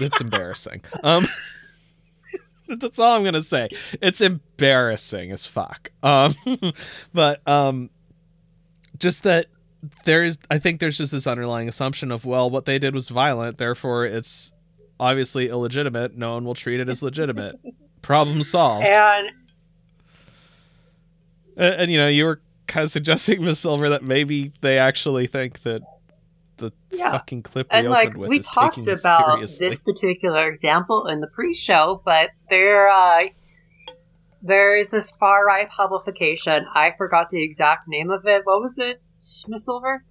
it's embarrassing. Um that's all I'm gonna say. It's embarrassing as fuck. Um but um just that there's I think there's just this underlying assumption of well what they did was violent, therefore it's obviously illegitimate. No one will treat it as legitimate. Problem solved. And And, and, you know, you were kind of suggesting, Miss Silver, that maybe they actually think that the Yeah. fucking clip we and like we talked about seriously. this particular example in the pre-show, but there uh, there is this far right publication. I forgot the exact name of it. What was it, Miss Silver?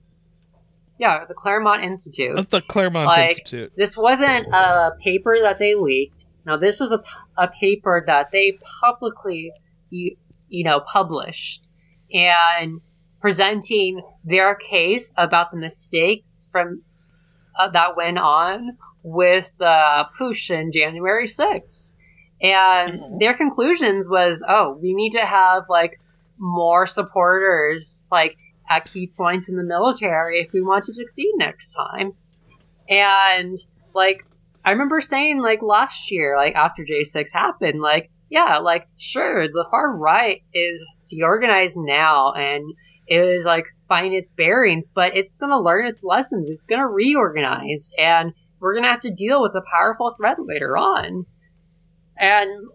Yeah, the Claremont Institute. At the Claremont like, Institute. This wasn't a paper that they leaked. Now, this was a, a paper that they publicly, you, you know, published and presenting their case about the mistakes from uh, that went on with the push in January 6th. And Mhm. their conclusions was, oh, we need to have like more supporters, like at key points in the military if we want to succeed next time. And like I remember saying like last year, like after J6 happened, like yeah, like sure, the far right is deorganized now and is like find its bearings, but it's gonna learn its lessons. It's gonna reorganize, and we're gonna have to deal with a powerful threat later on. And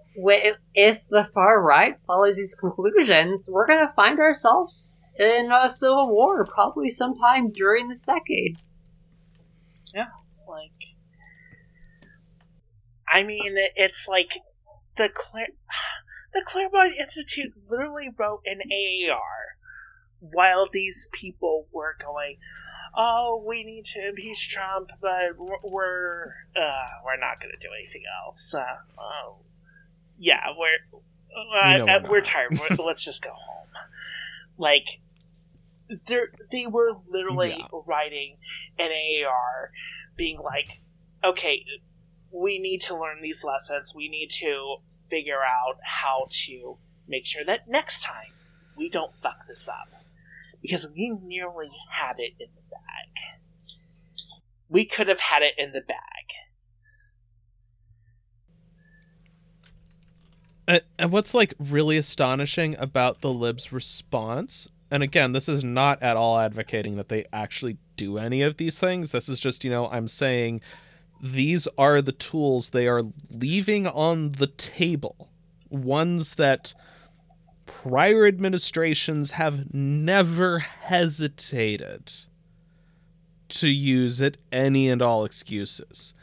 if the far right follows these conclusions, we're gonna find ourselves in a civil war probably sometime during this decade. Yeah, like I mean it's like the Claire the Claremont Institute literally wrote an AAR while these people were going oh we need to impeach Trump but we're we're, uh, we're not going to do anything else uh, oh yeah we're uh, we're uh, we're tired we're, let's just go home like they they were literally Yeah. writing an AAR being like, okay, we need to learn these lessons. We need to figure out how to make sure that next time we don't fuck this up. Because we nearly had it in the bag. We could have had it in the bag. And, what's like really astonishing about the libs' response, and again, this is not at all advocating that they actually do any of these things. This is just, you know, I'm saying these are the tools they are leaving on the table, ones that prior administrations have never hesitated to use it any and all excuses,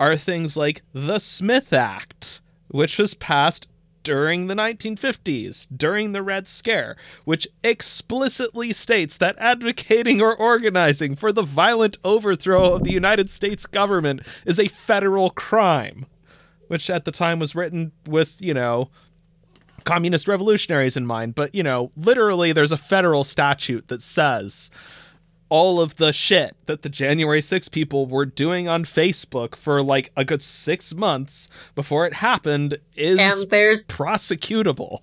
are things like the Smith Act, which was passed during the 1950s, during the Red Scare, which explicitly states that advocating or organizing for the violent overthrow of the United States government is a federal crime, which at the time was written with, you know, communist revolutionaries in mind. But, you know, literally there's a federal statute that says all of the shit that the January 6 people were doing on Facebook for like a good six months before it happened is And there's prosecutable.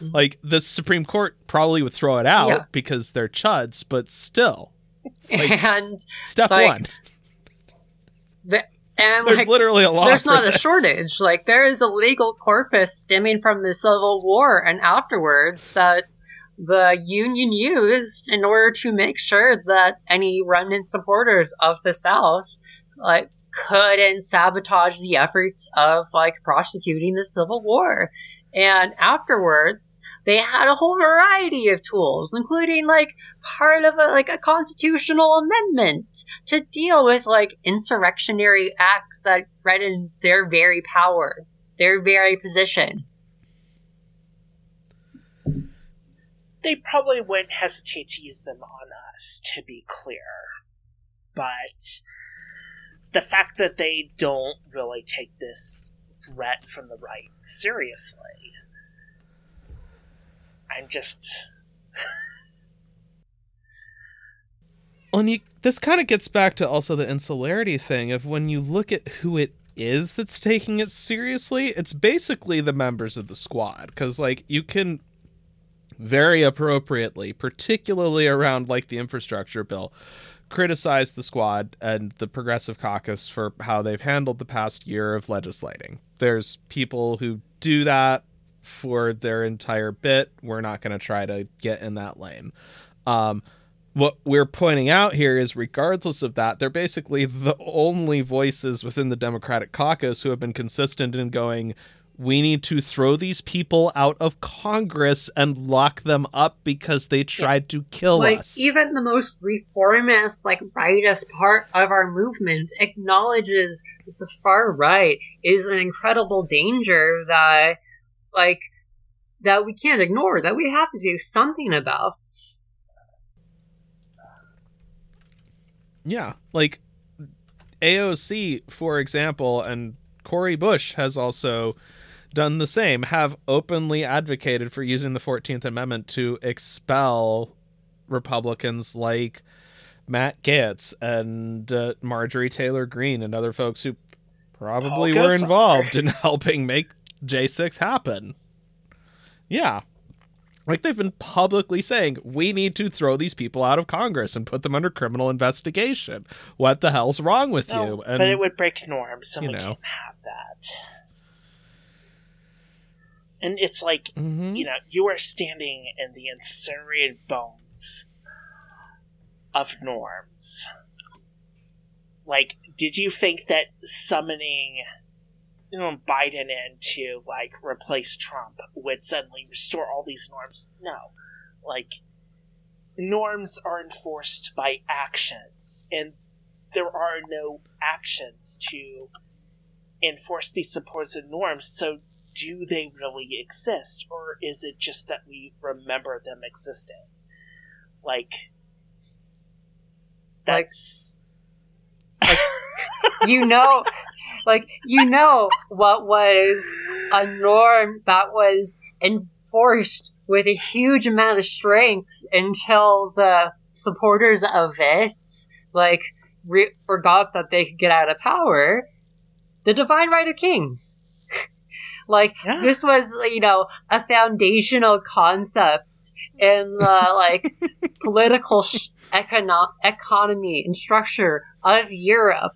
Mm-hmm. Like the Supreme Court probably would throw it out Yeah. because they're chuds, but still, like- and step Like, one. the and There's like literally a law. there's not a shortage. Like there is a legal corpus stemming from the Civil War and afterwards that the Union used in order to make sure that any remnant supporters of the South like couldn't sabotage the efforts of like prosecuting the Civil War. And afterwards, they had a whole variety of tools, including like part of a, like a constitutional amendment to deal with like insurrectionary acts that threaten their very power, their very position. They probably wouldn't hesitate to use them on us, to be clear. But the fact that they don't really take this threat from the right seriously, I'm just. Well, and you, this kind of gets back to also the insularity thing of when you look at who it is that's taking it seriously, it's basically the members of the squad. Because, like, you can very appropriately, particularly around, like, the infrastructure bill, criticize the squad and the Progressive Caucus for how they've handled the past year of legislating. There's people who do that for their entire bit. We're not going to try to get in that lane. Um, what we're pointing out here is regardless of that they're basically the only voices within the democratic caucus who have been consistent in going we need to throw these people out of congress and lock them up because they tried to kill like us. even the most reformist like rightist part of our movement acknowledges that the far right is an incredible danger that like that we can't ignore that we have to do something about. Yeah like aoc for example and cori bush has also done the same have openly advocated for using the 14th amendment to expel republicans like matt gaetz and uh, marjorie taylor greene and other folks who probably were involved in helping make j6 happen. Yeah. Like they've been publicly saying we need to throw these people out of congress and put them under criminal investigation. What the hell's wrong with No, you? and but it would break norms, and you we know. can't have that. And it's like, Mhm. you know, you are standing in the incinerated bones of norms. Like, did you think that summoning you know, Biden in to like replace Trump would suddenly restore all these norms? No. Like, norms are enforced by actions, and there are no actions to enforce these supposed norms. So, do they really exist, or is it just that we remember them existing? Like, Like- that's you know like you know what was a norm that was enforced with a huge amount of strength until the supporters of it like re- forgot that they could get out of power the divine right of kings like Yeah. this was you know a foundational concept in the like political sh- econo- economy and structure of Europe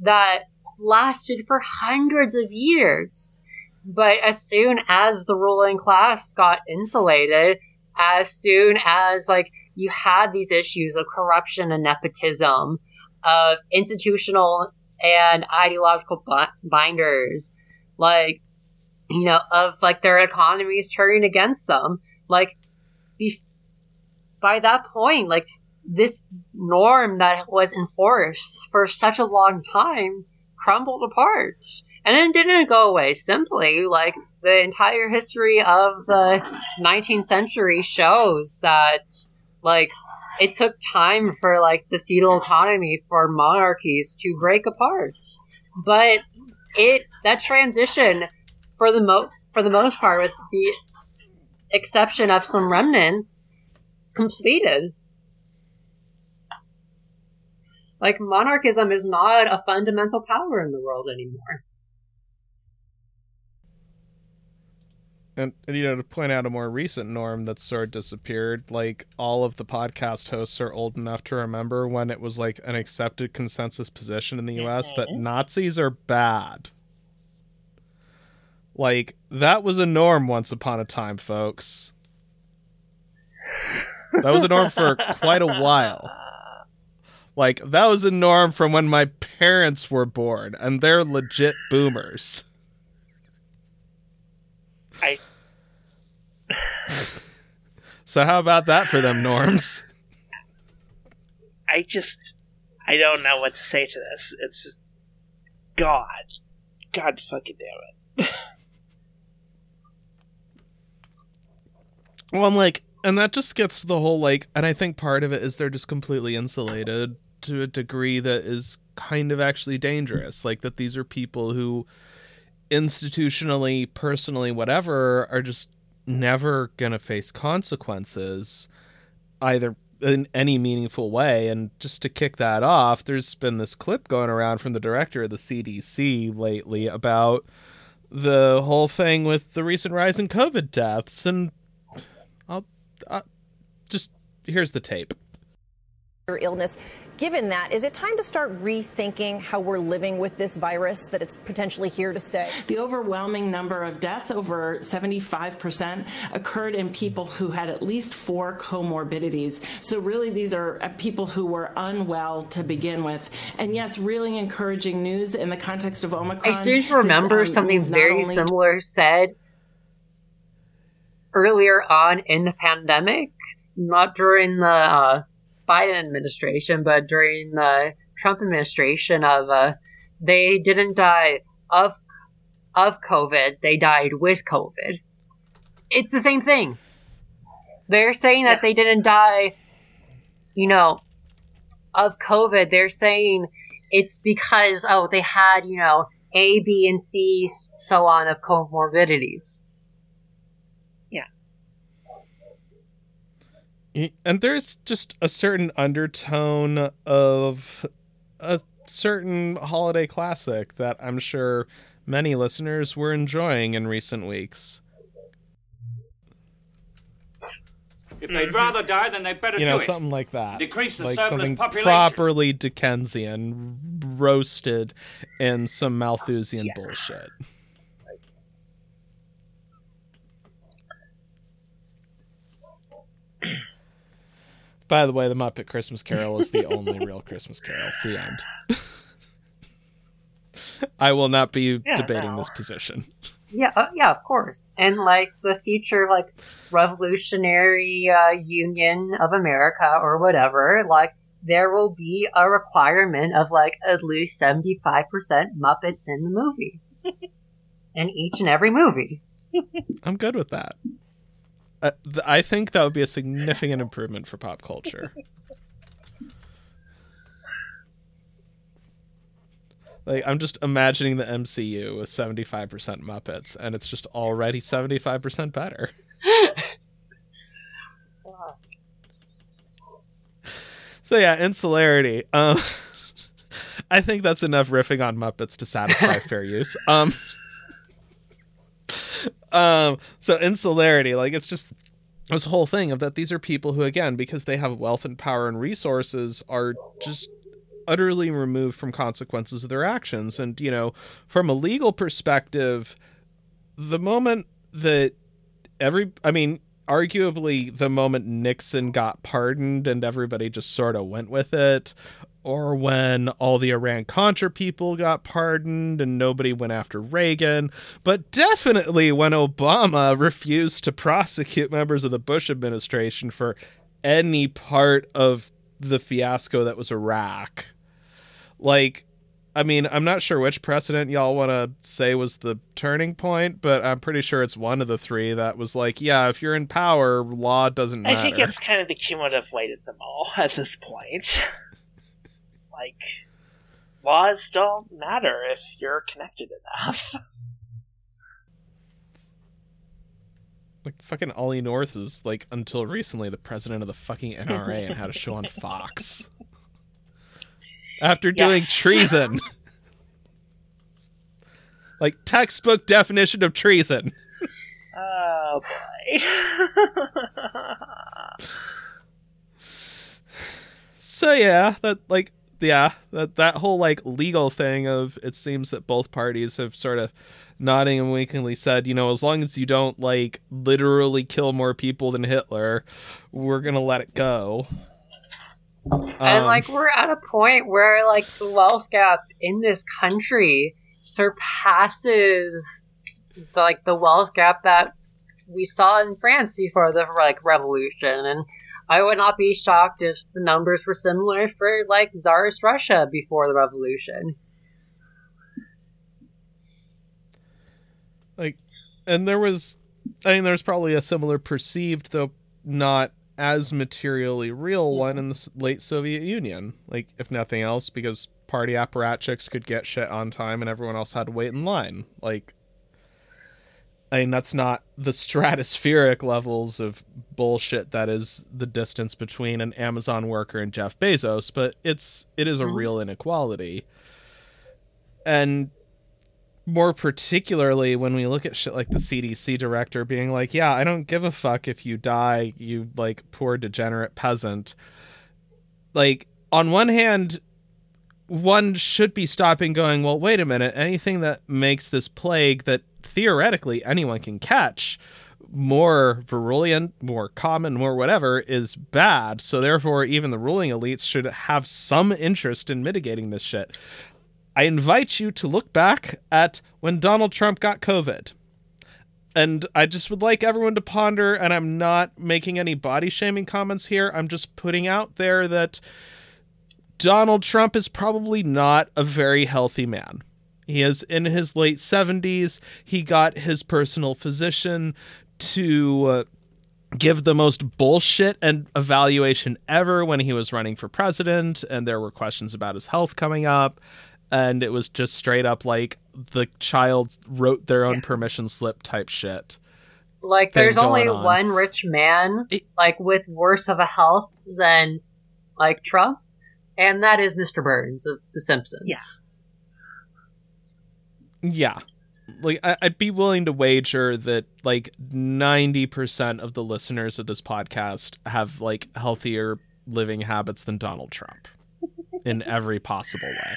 that lasted for hundreds of years. But as soon as the ruling class got insulated, as soon as like you had these issues of corruption and nepotism, of institutional and ideological bi- binders, like you know, of like their economies turning against them, like be- by that point, like this norm that was enforced for such a long time crumbled apart. And it didn't go away simply. Like, the entire history of the 19th century shows that, like, it took time for, like, the feudal economy for monarchies to break apart. But it, that transition, for the mo- for the most part, with the exception of some remnants, completed. Like, monarchism is not a fundamental power in the world anymore. And, and you know to point out a more recent norm that's sort of disappeared like all of the podcast hosts are old enough to remember when it was like an accepted consensus position in the us that Mhm. nazis are bad like that was a norm once upon a time folks that was a norm for quite a while like that was a norm from when my parents were born and they're legit boomers I so how about that for them norms I just I don't know what to say to this. It's just God. God fucking damn it. Well, I'm like, and that just gets to the whole like, and I think part of it is they're just completely insulated to a degree that is kind of actually dangerous. Like that these are people who institutionally, personally, whatever, are just never gonna face consequences either in any meaningful way. And just to kick that off, there's been this clip going around from the director of the CDC lately about the whole thing with the recent rise in COVID deaths. And I'll, I'll just here's the tape. Your Illness. Given that, is it time to start rethinking how we're living with this virus, that it's potentially here to stay? The overwhelming number of deaths, over 75%, occurred in people who had at least four comorbidities. So, really, these are uh, people who were unwell to begin with. And yes, really encouraging news in the context of Omicron. I seem to remember um, something very only- similar said earlier on in the pandemic, not during the. Uh, Biden administration, but during the Trump administration, of uh, they didn't die of of COVID, they died with COVID. It's the same thing. They're saying that they didn't die, you know, of COVID. They're saying it's because oh they had you know A, B, and C, so on of comorbidities. And there's just a certain undertone of a certain holiday classic that I'm sure many listeners were enjoying in recent weeks. If they'd rather die, then they'd better you know, do it. something like that. Decrease the like surplus something population. properly Dickensian, roasted in some Malthusian yeah. bullshit. By the way, the Muppet Christmas Carol is the only real Christmas Carol. The end. I will not be yeah, debating no. this position. Yeah, uh, yeah, of course. And like the future, like Revolutionary uh, Union of America or whatever, like there will be a requirement of like at least seventy five percent Muppets in the movie, in each and every movie. I'm good with that. Uh, th- I think that would be a significant improvement for pop culture. like I'm just imagining the MCU with 75% Muppets and it's just already 75% better. so yeah, insularity. Um I think that's enough riffing on Muppets to satisfy fair use. Um um, so insularity, like it's just this whole thing of that these are people who, again, because they have wealth and power and resources, are just utterly removed from consequences of their actions. And you know, from a legal perspective, the moment that every, I mean, arguably the moment Nixon got pardoned and everybody just sort of went with it, or when all the Iran Contra people got pardoned and nobody went after Reagan, but definitely when Obama refused to prosecute members of the Bush administration for any part of the fiasco that was Iraq. Like, I mean, I'm not sure which precedent y'all want to say was the turning point, but I'm pretty sure it's one of the three that was like, yeah, if you're in power, law doesn't matter. I think it's kind of the cumulative weight of them all at this point. Like laws don't matter if you're connected enough. like fucking Ollie North is like until recently the president of the fucking NRA and had a show on Fox. After doing yes. treason. like textbook definition of treason. Oh boy. so yeah, that like yeah, that that whole like legal thing of it seems that both parties have sort of nodding and winkingly said, you know, as long as you don't like literally kill more people than Hitler, we're gonna let it go. And um, like we're at a point where like the wealth gap in this country surpasses the, like the wealth gap that we saw in France before the like revolution and I would not be shocked if the numbers were similar for like Tsarist Russia before the revolution. Like, and there was, I mean, there's probably a similar perceived, though not as materially real one in the late Soviet Union. Like, if nothing else, because party apparatchiks could get shit on time and everyone else had to wait in line. Like, I mean, that's not the stratospheric levels of bullshit that is the distance between an Amazon worker and Jeff Bezos, but it's it is a mm-hmm. real inequality. And more particularly when we look at shit like the CDC director being like, "Yeah, I don't give a fuck if you die, you like poor degenerate peasant." Like on one hand, one should be stopping going, "Well, wait a minute. Anything that makes this plague that theoretically anyone can catch more virulent, more common, more whatever is bad. So therefore, even the ruling elites should have some interest in mitigating this shit. I invite you to look back at when Donald Trump got COVID. And I just would like everyone to ponder, and I'm not making any body shaming comments here. I'm just putting out there that Donald Trump is probably not a very healthy man. He is in his late 70s. He got his personal physician to uh, give the most bullshit and evaluation ever when he was running for president, and there were questions about his health coming up. And it was just straight up like the child wrote their own permission slip type shit. Like, there's only on. one rich man, It- like, with worse of a health than, like, Trump, and that is Mr. Burns of The Simpsons. Yeah. Yeah. Like I, I'd be willing to wager that like ninety percent of the listeners of this podcast have like healthier living habits than Donald Trump in every possible way.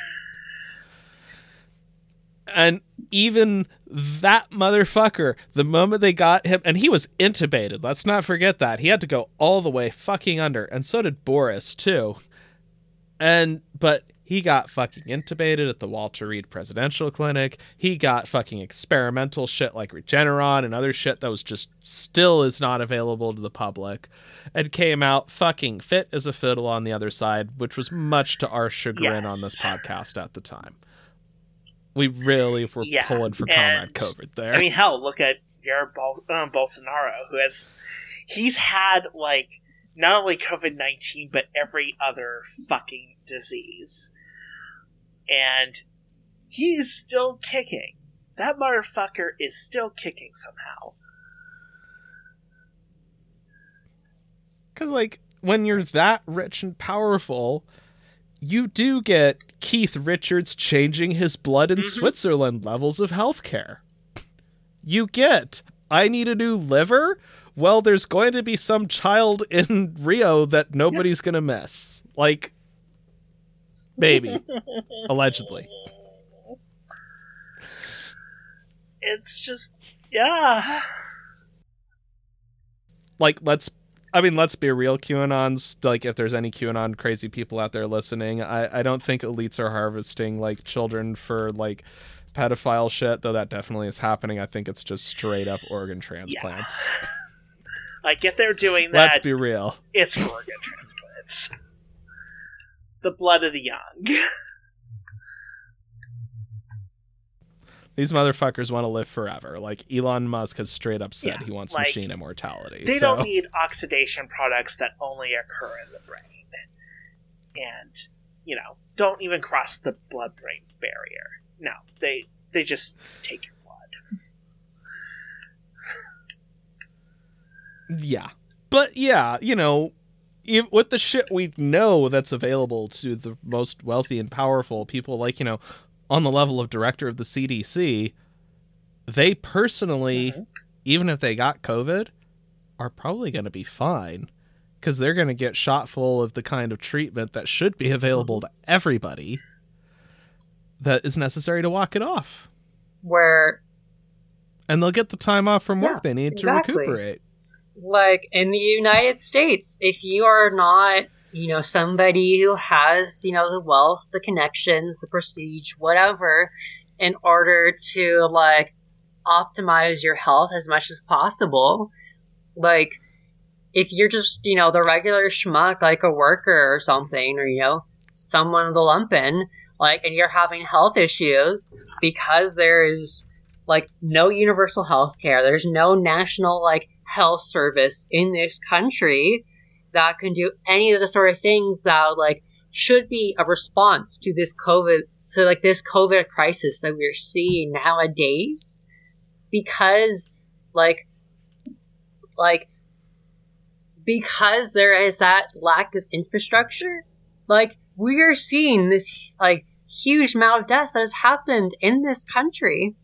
And even that motherfucker, the moment they got him, and he was intubated. Let's not forget that. He had to go all the way fucking under, and so did Boris, too. And, but he got fucking intubated at the Walter Reed Presidential Clinic. He got fucking experimental shit like Regeneron and other shit that was just still is not available to the public. And came out fucking fit as a fiddle on the other side, which was much to our chagrin on this podcast at the time. We really were Yeah, pulling for Comrade COVID there. I mean, hell, look at Jair Bol- um, Bolsonaro, who has he's had like not only COVID nineteen but every other fucking disease, and he's still kicking. That motherfucker is still kicking somehow. Because, like, when you're that rich and powerful, you do get Keith Richards changing his blood in Mhm. Switzerland levels of healthcare. You get, I need a new liver? Well, there's going to be some child in Rio that nobody's going to miss. Like, maybe. Allegedly. It's just yeah. like let's I mean, let's be real, QAnon's like if there's any QAnon crazy people out there listening, I, I don't think elites are harvesting like children for like pedophile shit, though that definitely is happening. I think it's just straight up organ transplants. Like if they're doing that, Let's be real. it's organ transplants. The blood of the young. These motherfuckers want to live forever. Like Elon Musk has straight up said Yeah, he wants like, machine immortality. They so don't need oxidation products that only occur in the brain. And, you know, don't even cross the blood brain barrier. No, they they just take your blood. Yeah. But yeah, you know, if, with the shit we know that's available to the most wealthy and powerful people, like, you know, on the level of director of the CDC, they personally, mm-hmm. even if they got COVID, are probably going to be fine because they're going to get shot full of the kind of treatment that should be available mm-hmm. to everybody that is necessary to walk it off. Where, And they'll get the time off from work Yeah, they need exactly. to recuperate. Like, in the United States, if you are not, you know, somebody who has, you know, the wealth, the connections, the prestige, whatever, in order to, like, optimize your health as much as possible, like, if you're just, you know, the regular schmuck, like a worker or something, or, you know, someone of the lumpen, like, and you're having health issues because there is, like, no universal health care, there's no national, like, health service in this country that can do any of the sort of things that, like, should be a response to this COVID, to, like, this COVID crisis that we're seeing nowadays. Because like like because there is that lack of infrastructure like we are seeing this like huge amount of death that has happened in this country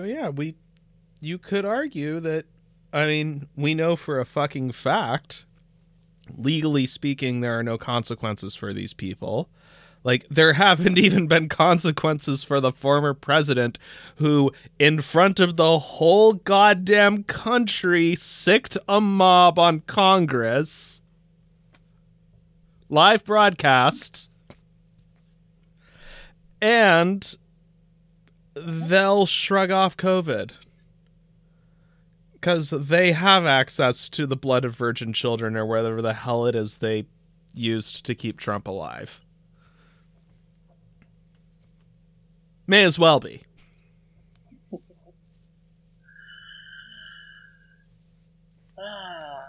So yeah, we you could argue that I mean, we know for a fucking fact legally speaking there are no consequences for these people. Like there haven't even been consequences for the former president who in front of the whole goddamn country sicked a mob on Congress. Live broadcast. And they'll shrug off COVID because they have access to the blood of virgin children or whatever the hell it is they used to keep Trump alive. May as well be. Ah.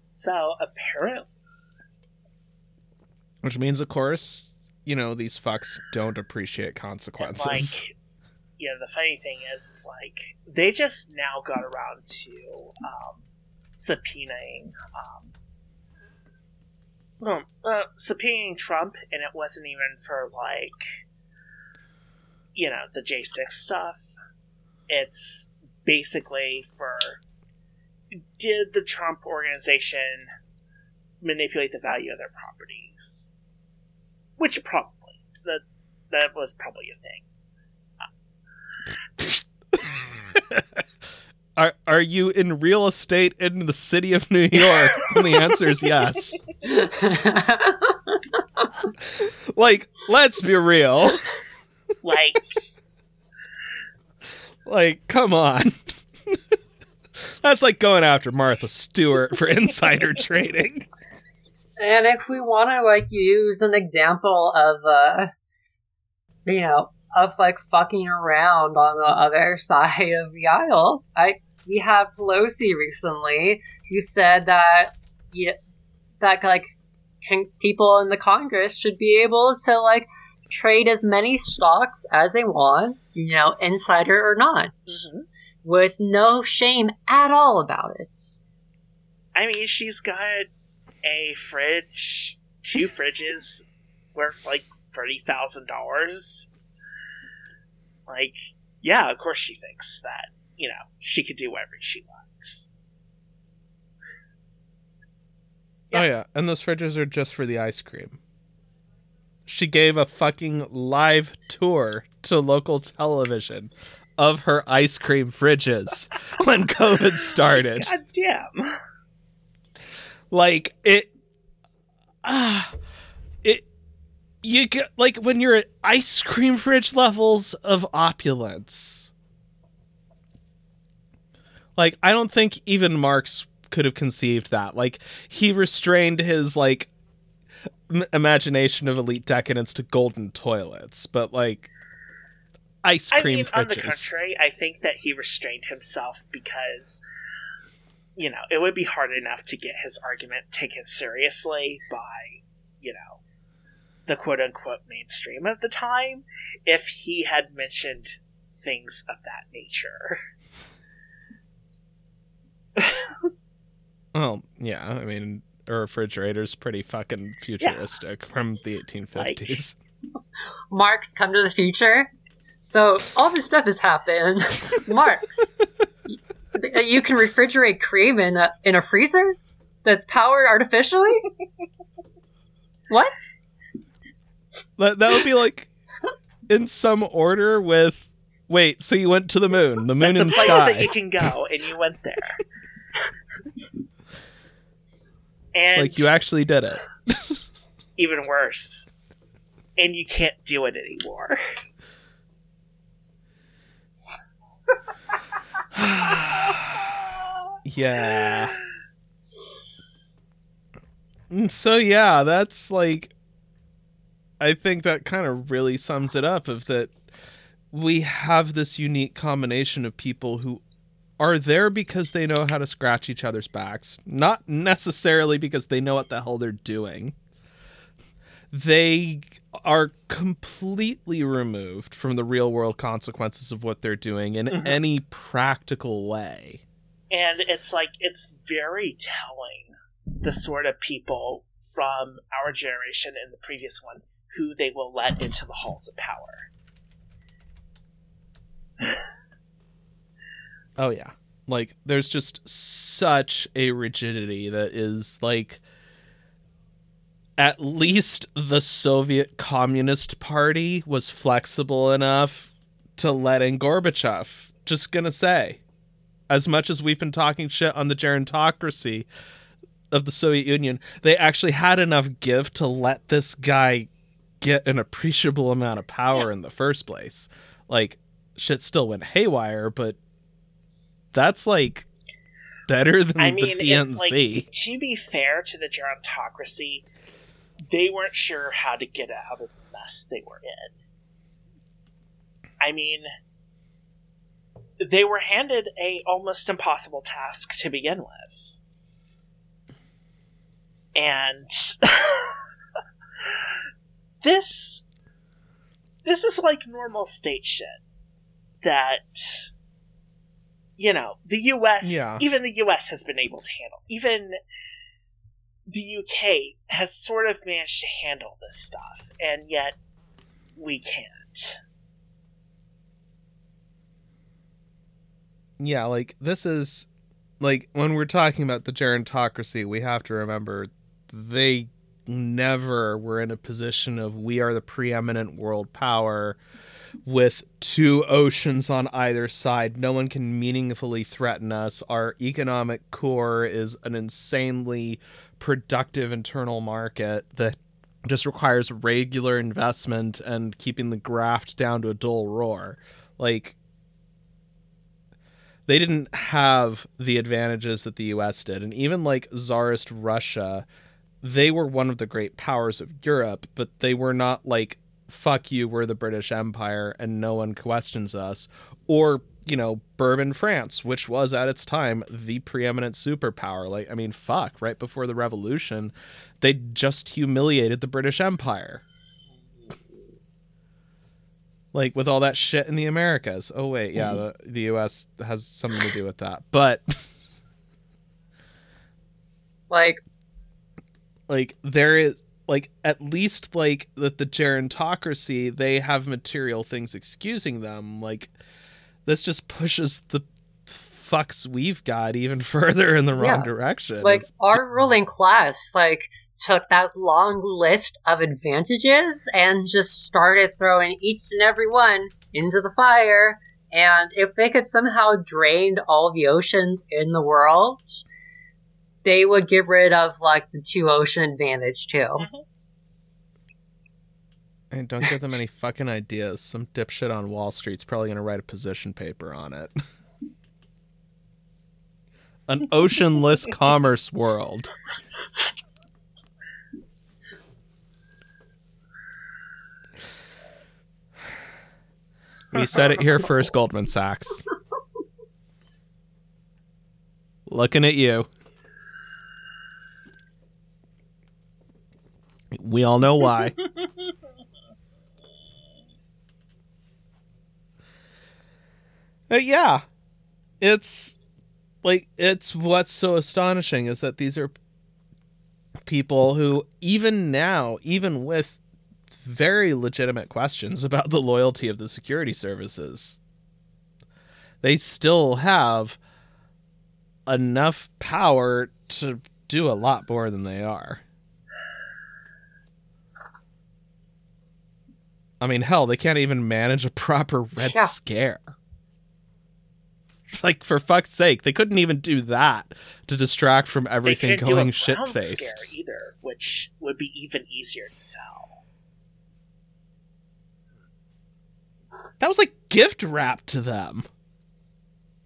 so apparently, Which means, of course, you know, these fucks don't appreciate and, consequences. like, you know, the funny thing is, is like they just now got around to um, subpoenaing, um, uh, subpoenaing Trump, and it wasn't even for like, you know, the J six stuff. It's basically for did the Trump organization manipulate the value of their properties? Which probably that that was probably a thing. are are you in real estate in the city of New York? and the answer is yes. Like, let's be real. Like, Like, come on. That's like going after Martha Stewart for insider trading. And if we want to like use an example of uh you know of like fucking around on the other side of the aisle, I we have Pelosi recently who said that yeah, that like can, people in the Congress should be able to like trade as many stocks as they want, you know, insider or not, mhm. with no shame at all about it. I mean, she's got a fridge, two fridges worth like thirty thousand dollars. Like, yeah, of course she thinks that you know she could do whatever she wants. Oh yeah, and those fridges are just for the ice cream. She gave a fucking live tour to local television of her ice cream fridges when COVID started. God damn. Like it ah it you get like when you're at ice cream fridge levels of opulence. Like I don't think even Marx could have conceived that. Like he restrained his like m- imagination of elite decadence to golden toilets, but like ice cream. I mean, on the fridges. contrary, I think that he restrained himself because, you know, it would be hard enough to get his argument taken seriously by, you know, the quote unquote mainstream of the time if he had mentioned things of that nature. Well, yeah, I mean, a refrigerator's pretty fucking futuristic from the 1850s. Marx come to the future. So all this stuff has happened. Marx, y- you can refrigerate cream in a in a freezer that's powered artificially. What? That that would be like in some order with wait, so you went to the moon, the moon That's a and place sky. that you can go, and you went there. and Like you actually did it. even worse, and you can't do it anymore. Yeah. And So yeah, that's like I think that kind of really sums it up of that we have this unique combination of people who are there because they know how to scratch each other's backs, not necessarily because they know what the hell they're doing. They are completely removed from the real world consequences of what they're doing in Mhm. any practical way. and it's like it's very telling the sort of people from our generation and the previous one who they will let into the halls of power. Oh yeah. Like there's just such a rigidity that is like at least the Soviet Communist Party was flexible enough to let in Gorbachev. Just gonna say. As much as we've been talking shit on the gerontocracy of the Soviet Union, they actually had enough give to let this guy get an appreciable amount of power in the first place. Like shit still went haywire, but that's like better than I mean, the DNC. like to be fair to the gerontocracy, they weren't sure how to get out of the mess they were in. I mean, they were handed a almost impossible task to begin with, and this this is like normal state shit that you know the US Yeah. even the US has been able to handle even the UK has sort of managed to handle this stuff and yet we can't yeah, like this is like when we're talking about the gerontocracy, we have to remember they never were in a position of we are the preeminent world power with two oceans on either side. No one can meaningfully threaten us. Our economic core is an insanely productive internal market that just requires regular investment and keeping the graft down to a dull roar. Like they didn't have the advantages that the US did. And even like Tsarist Russia, they were one of the great powers of Europe, but they were not like, fuck you, we're the British Empire and no one questions us. Or, you know, Bourbon France, which was at its time the preeminent superpower. Like, I mean, fuck, right before the revolution, they just humiliated the British Empire. Like with all that shit in the Americas. Oh wait, yeah, the, the US has something to do with that. But Like, like there is like at least like that the gerontocracy they have material things excusing them like this just pushes the fucks we've got even further in the wrong Yeah. direction like our ruling class, like took that long list of advantages and just started throwing each and every one into the fire. And if they could somehow drain all the oceans in the world, they would get rid of like the two ocean advantage too. Mm-hmm. And don't give them any fucking ideas. Some dipshit on wall street's probably gonna write a position paper on it. An oceanless commerce world. We said it here first goldman sachs. Looking at you. We all know why Uh, yeah. It's like it's what's so astonishing is that these are people who even now even with very legitimate questions about the loyalty of the security services they still have enough power to do a lot more than they are. I mean hell they can't even manage a proper red Yeah. scare like for fuck's sake they couldn't even do that to distract from everything couldn't going shit brown faced either which would be even easier to sell that was like gift wrapped to them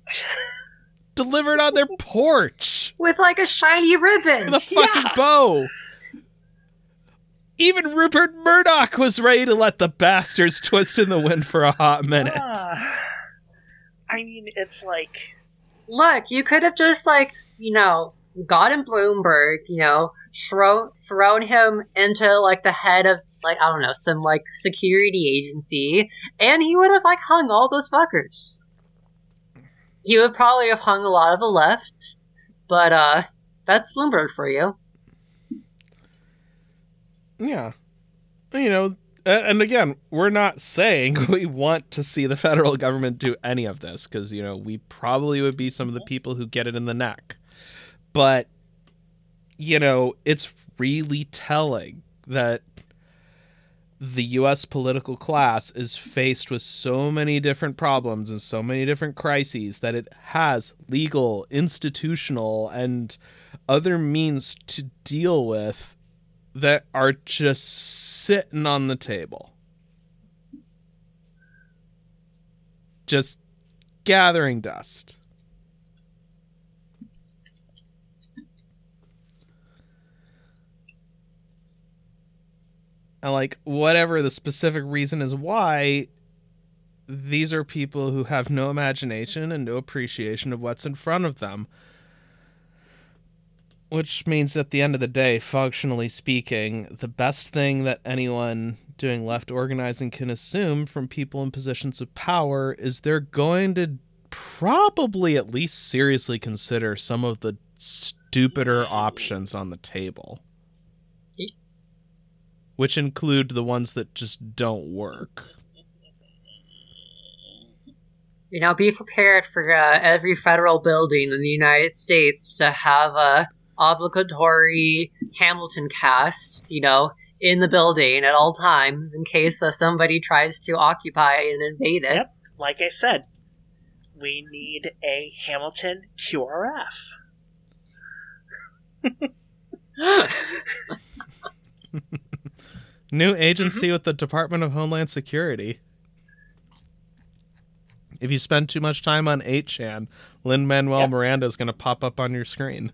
delivered on their porch With like a shiny ribbon. with a fucking Yeah. bow even Rupert Murdoch was ready to let the bastards twist in the wind for a hot minute. Ah. I mean, it's like Look, you could have just like, you know, gotten Bloomberg, you know, thrown thrown him into like the head of like I don't know some like security agency, and he would have like hung all those fuckers. He would probably have hung a lot of the left, but uh, that's Bloomberg for you. Yeah. You know, and again, we're not saying we want to see the federal government do any of this because, you know, we probably would be some of the people who get it in the neck. But, you know, it's really telling that the US political class is faced with so many different problems and so many different crises that it has legal, institutional, and other means to deal with that are just sitting on the table. Just gathering dust. And like whatever the specific reason is why these are people who have no imagination and no appreciation of what's in front of them which means at the end of the day, functionally speaking, the best thing that anyone doing left organizing can assume from people in positions of power is they're going to probably at least seriously consider some of the stupider options on the table. Which include the ones that just don't work. You know, be prepared for uh, every federal building in the United States to have a obligatory Hamilton cast, you know, in the building at all times in case uh, somebody tries to occupy and invade it. Yep, like I said, we need a Hamilton QRF. New agency with the Department of Homeland Security. If you spend too much time on 8chan, Lin Manuel Yep. Miranda is going to pop up on your screen.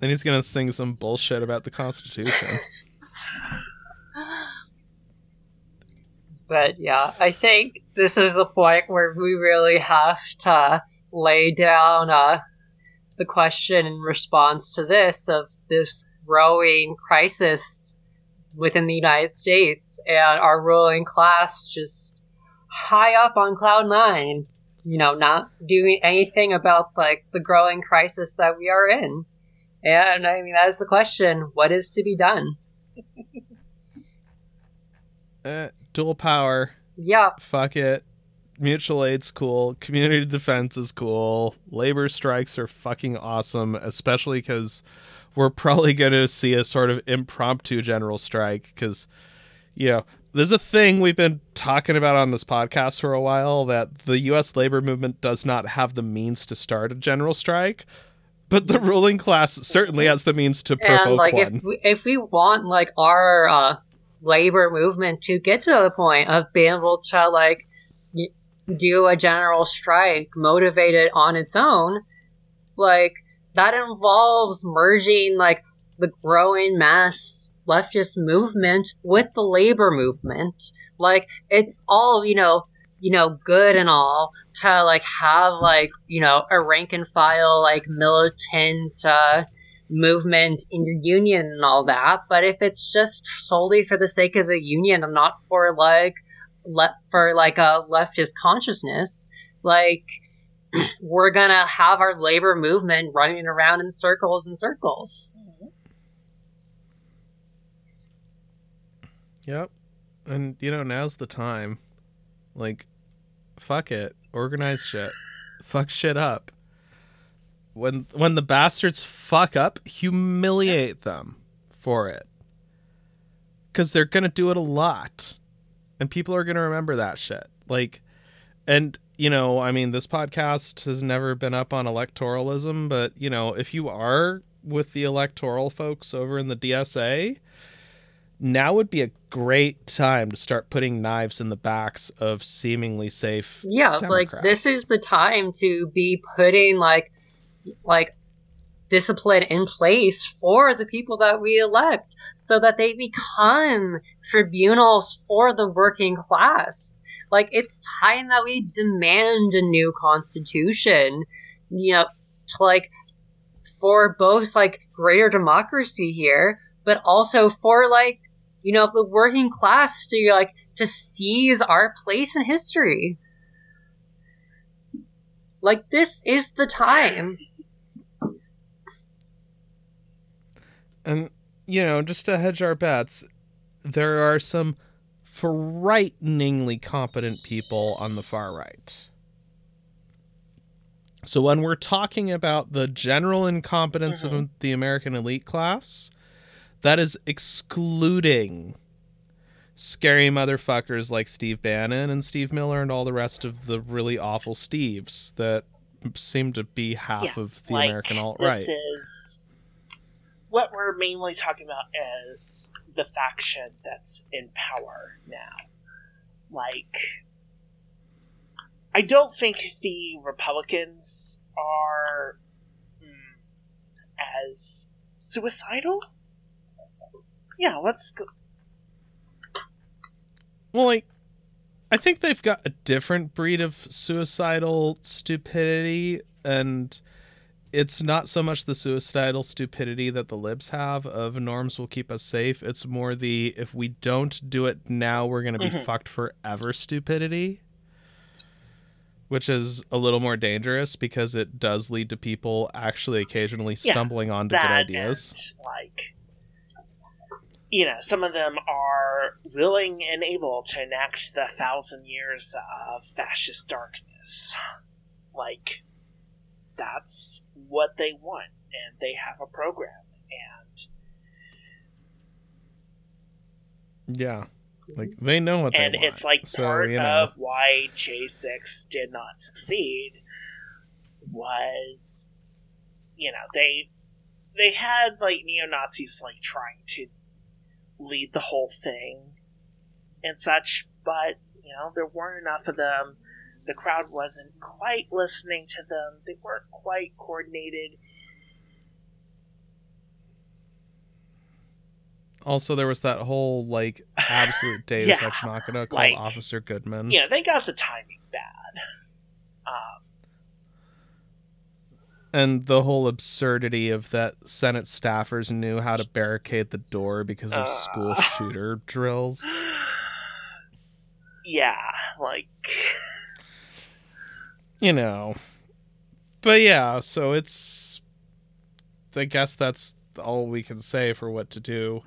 Then he's to sing some bullshit about the Constitution. But yeah, I think this is the point where we really have to lay down uh, the question in response to this of this growing crisis within the United States and our ruling class just high up on cloud nine, you know, not doing anything about like the growing crisis that we are in. And I mean, that is the question: what is to be done? eh, dual power. Yeah, Fuck it. Mutual aid's cool. Community defense is cool. Labor strikes are fucking awesome, especially because we're probably going to see a sort of impromptu general strike because, you know, there's a thing we've been talking about on this podcast for a while that the U.S. labor movement does not have the means to start a general strike, but the ruling class certainly has the means to provoke and like one. if we, if we want like our uh, labor movement to get to the point of being able to like do a general strike motivated on its own, like that involves merging like the growing mass leftist movement with the labor movement. Like it's all you know, you know, good and all to like have like you know a rank and file like militant. uh movement in your union and all that, but if it's just solely for the sake of the union and not for like le- for like a leftist consciousness, like we're gonna have our labor movement running around in circles and circles. Yep. And you know, now's the time. Like fuck it. Organize shit. Fuck shit up. When when the bastards fuck up, humiliate them for it. Cuz they're to do it a lot. And people are to remember that shit. Like and you know, I mean, this podcast has never been up on electoralism, but you know, if you are with the electoral folks over in the DSA, now would be a great time to start putting knives in the backs of seemingly safe Yeah, like this is the time to be putting like like discipline in place for the people that we elect so that they become tribunals for the working class. Like it's time that we demand a new constitution. You know, to like for both like greater democracy here, but also for like you know the working class to like to seize our place in history. Like this is the time. And you know, just to hedge our bets, there are some frighteningly competent people on the far right. So when we're talking about the general incompetence Mhm. of the American elite class, that is excluding scary motherfuckers like Steve Bannon and Steve Miller and all the rest of the really awful Steves that seem to be half Yeah, of the like, American alt right. This is what we're mainly talking about is the faction that's in power now. Like, I don't think the Republicans are mm, as suicidal. Yeah, let's go. Well, like, I think they've got a different breed of suicidal stupidity, and it's not so much the suicidal stupidity that the libs have of norms will keep us safe. It's more the if we don't do it now, we're going to be Mhm. fucked forever stupidity, which is a little more dangerous because it does lead to people actually occasionally Yeah, stumbling onto that good ideas. like you know some of them are willing and able to enact the thousand years of fascist darkness like that's what they want and they have a program and Yeah. Like they know what and they want. And it's like So, part you know. of why j6 did not succeed was you know they they had like neo-nazis like trying to lead the whole thing and such but you know there weren't enough of them. The crowd wasn't quite listening to them. They weren't quite coordinated. Also, there was that whole like absolute Deus Yeah, Ex Machina called like- Officer Goodman. Yeah, they got the timing bad. Um, And the whole absurdity of that Senate staffers knew how to barricade the door because of school Uh. shooter drills. yeah like You know. But yeah, so it's I guess that's all we can say for what to do.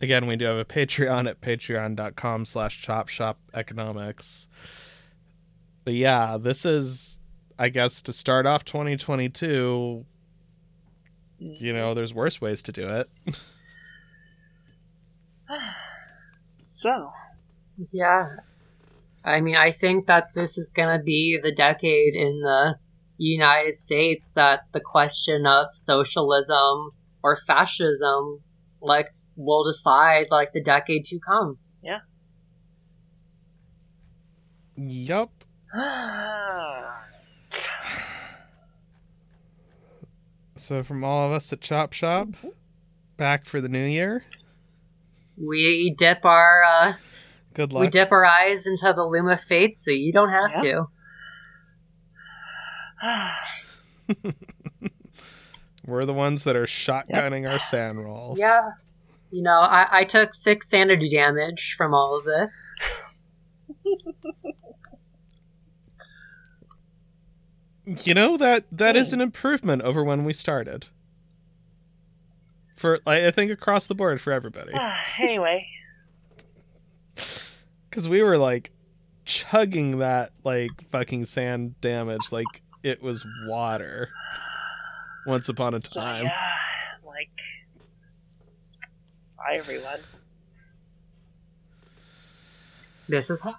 Again, we do have a Patreon at patreon.com slash chop shop economics. But yeah, this is I guess to start off 2022, you know, there's worse ways to do it. so Yeah. I mean, I think that this is going to be the decade in the United States that the question of socialism or fascism, like, will decide, like, the decade to come. Yeah. Yup. So from all of us at Chop Shop, back for the new year. We dip our, uh, Good luck. we dip our eyes into the loom of fate, so you don't have Yeah. to. We're the ones that are shotgunning our SAN rolls. Yeah. You know, I, I took six sanity damage from all of this. You know that that is hmm. an improvement over when we started. For I I think across the board for everybody. Ah, anyway Cuz we were like chugging that like fucking SAN damage like it was water. Once upon a so time. yeah like bye everyone This is hard.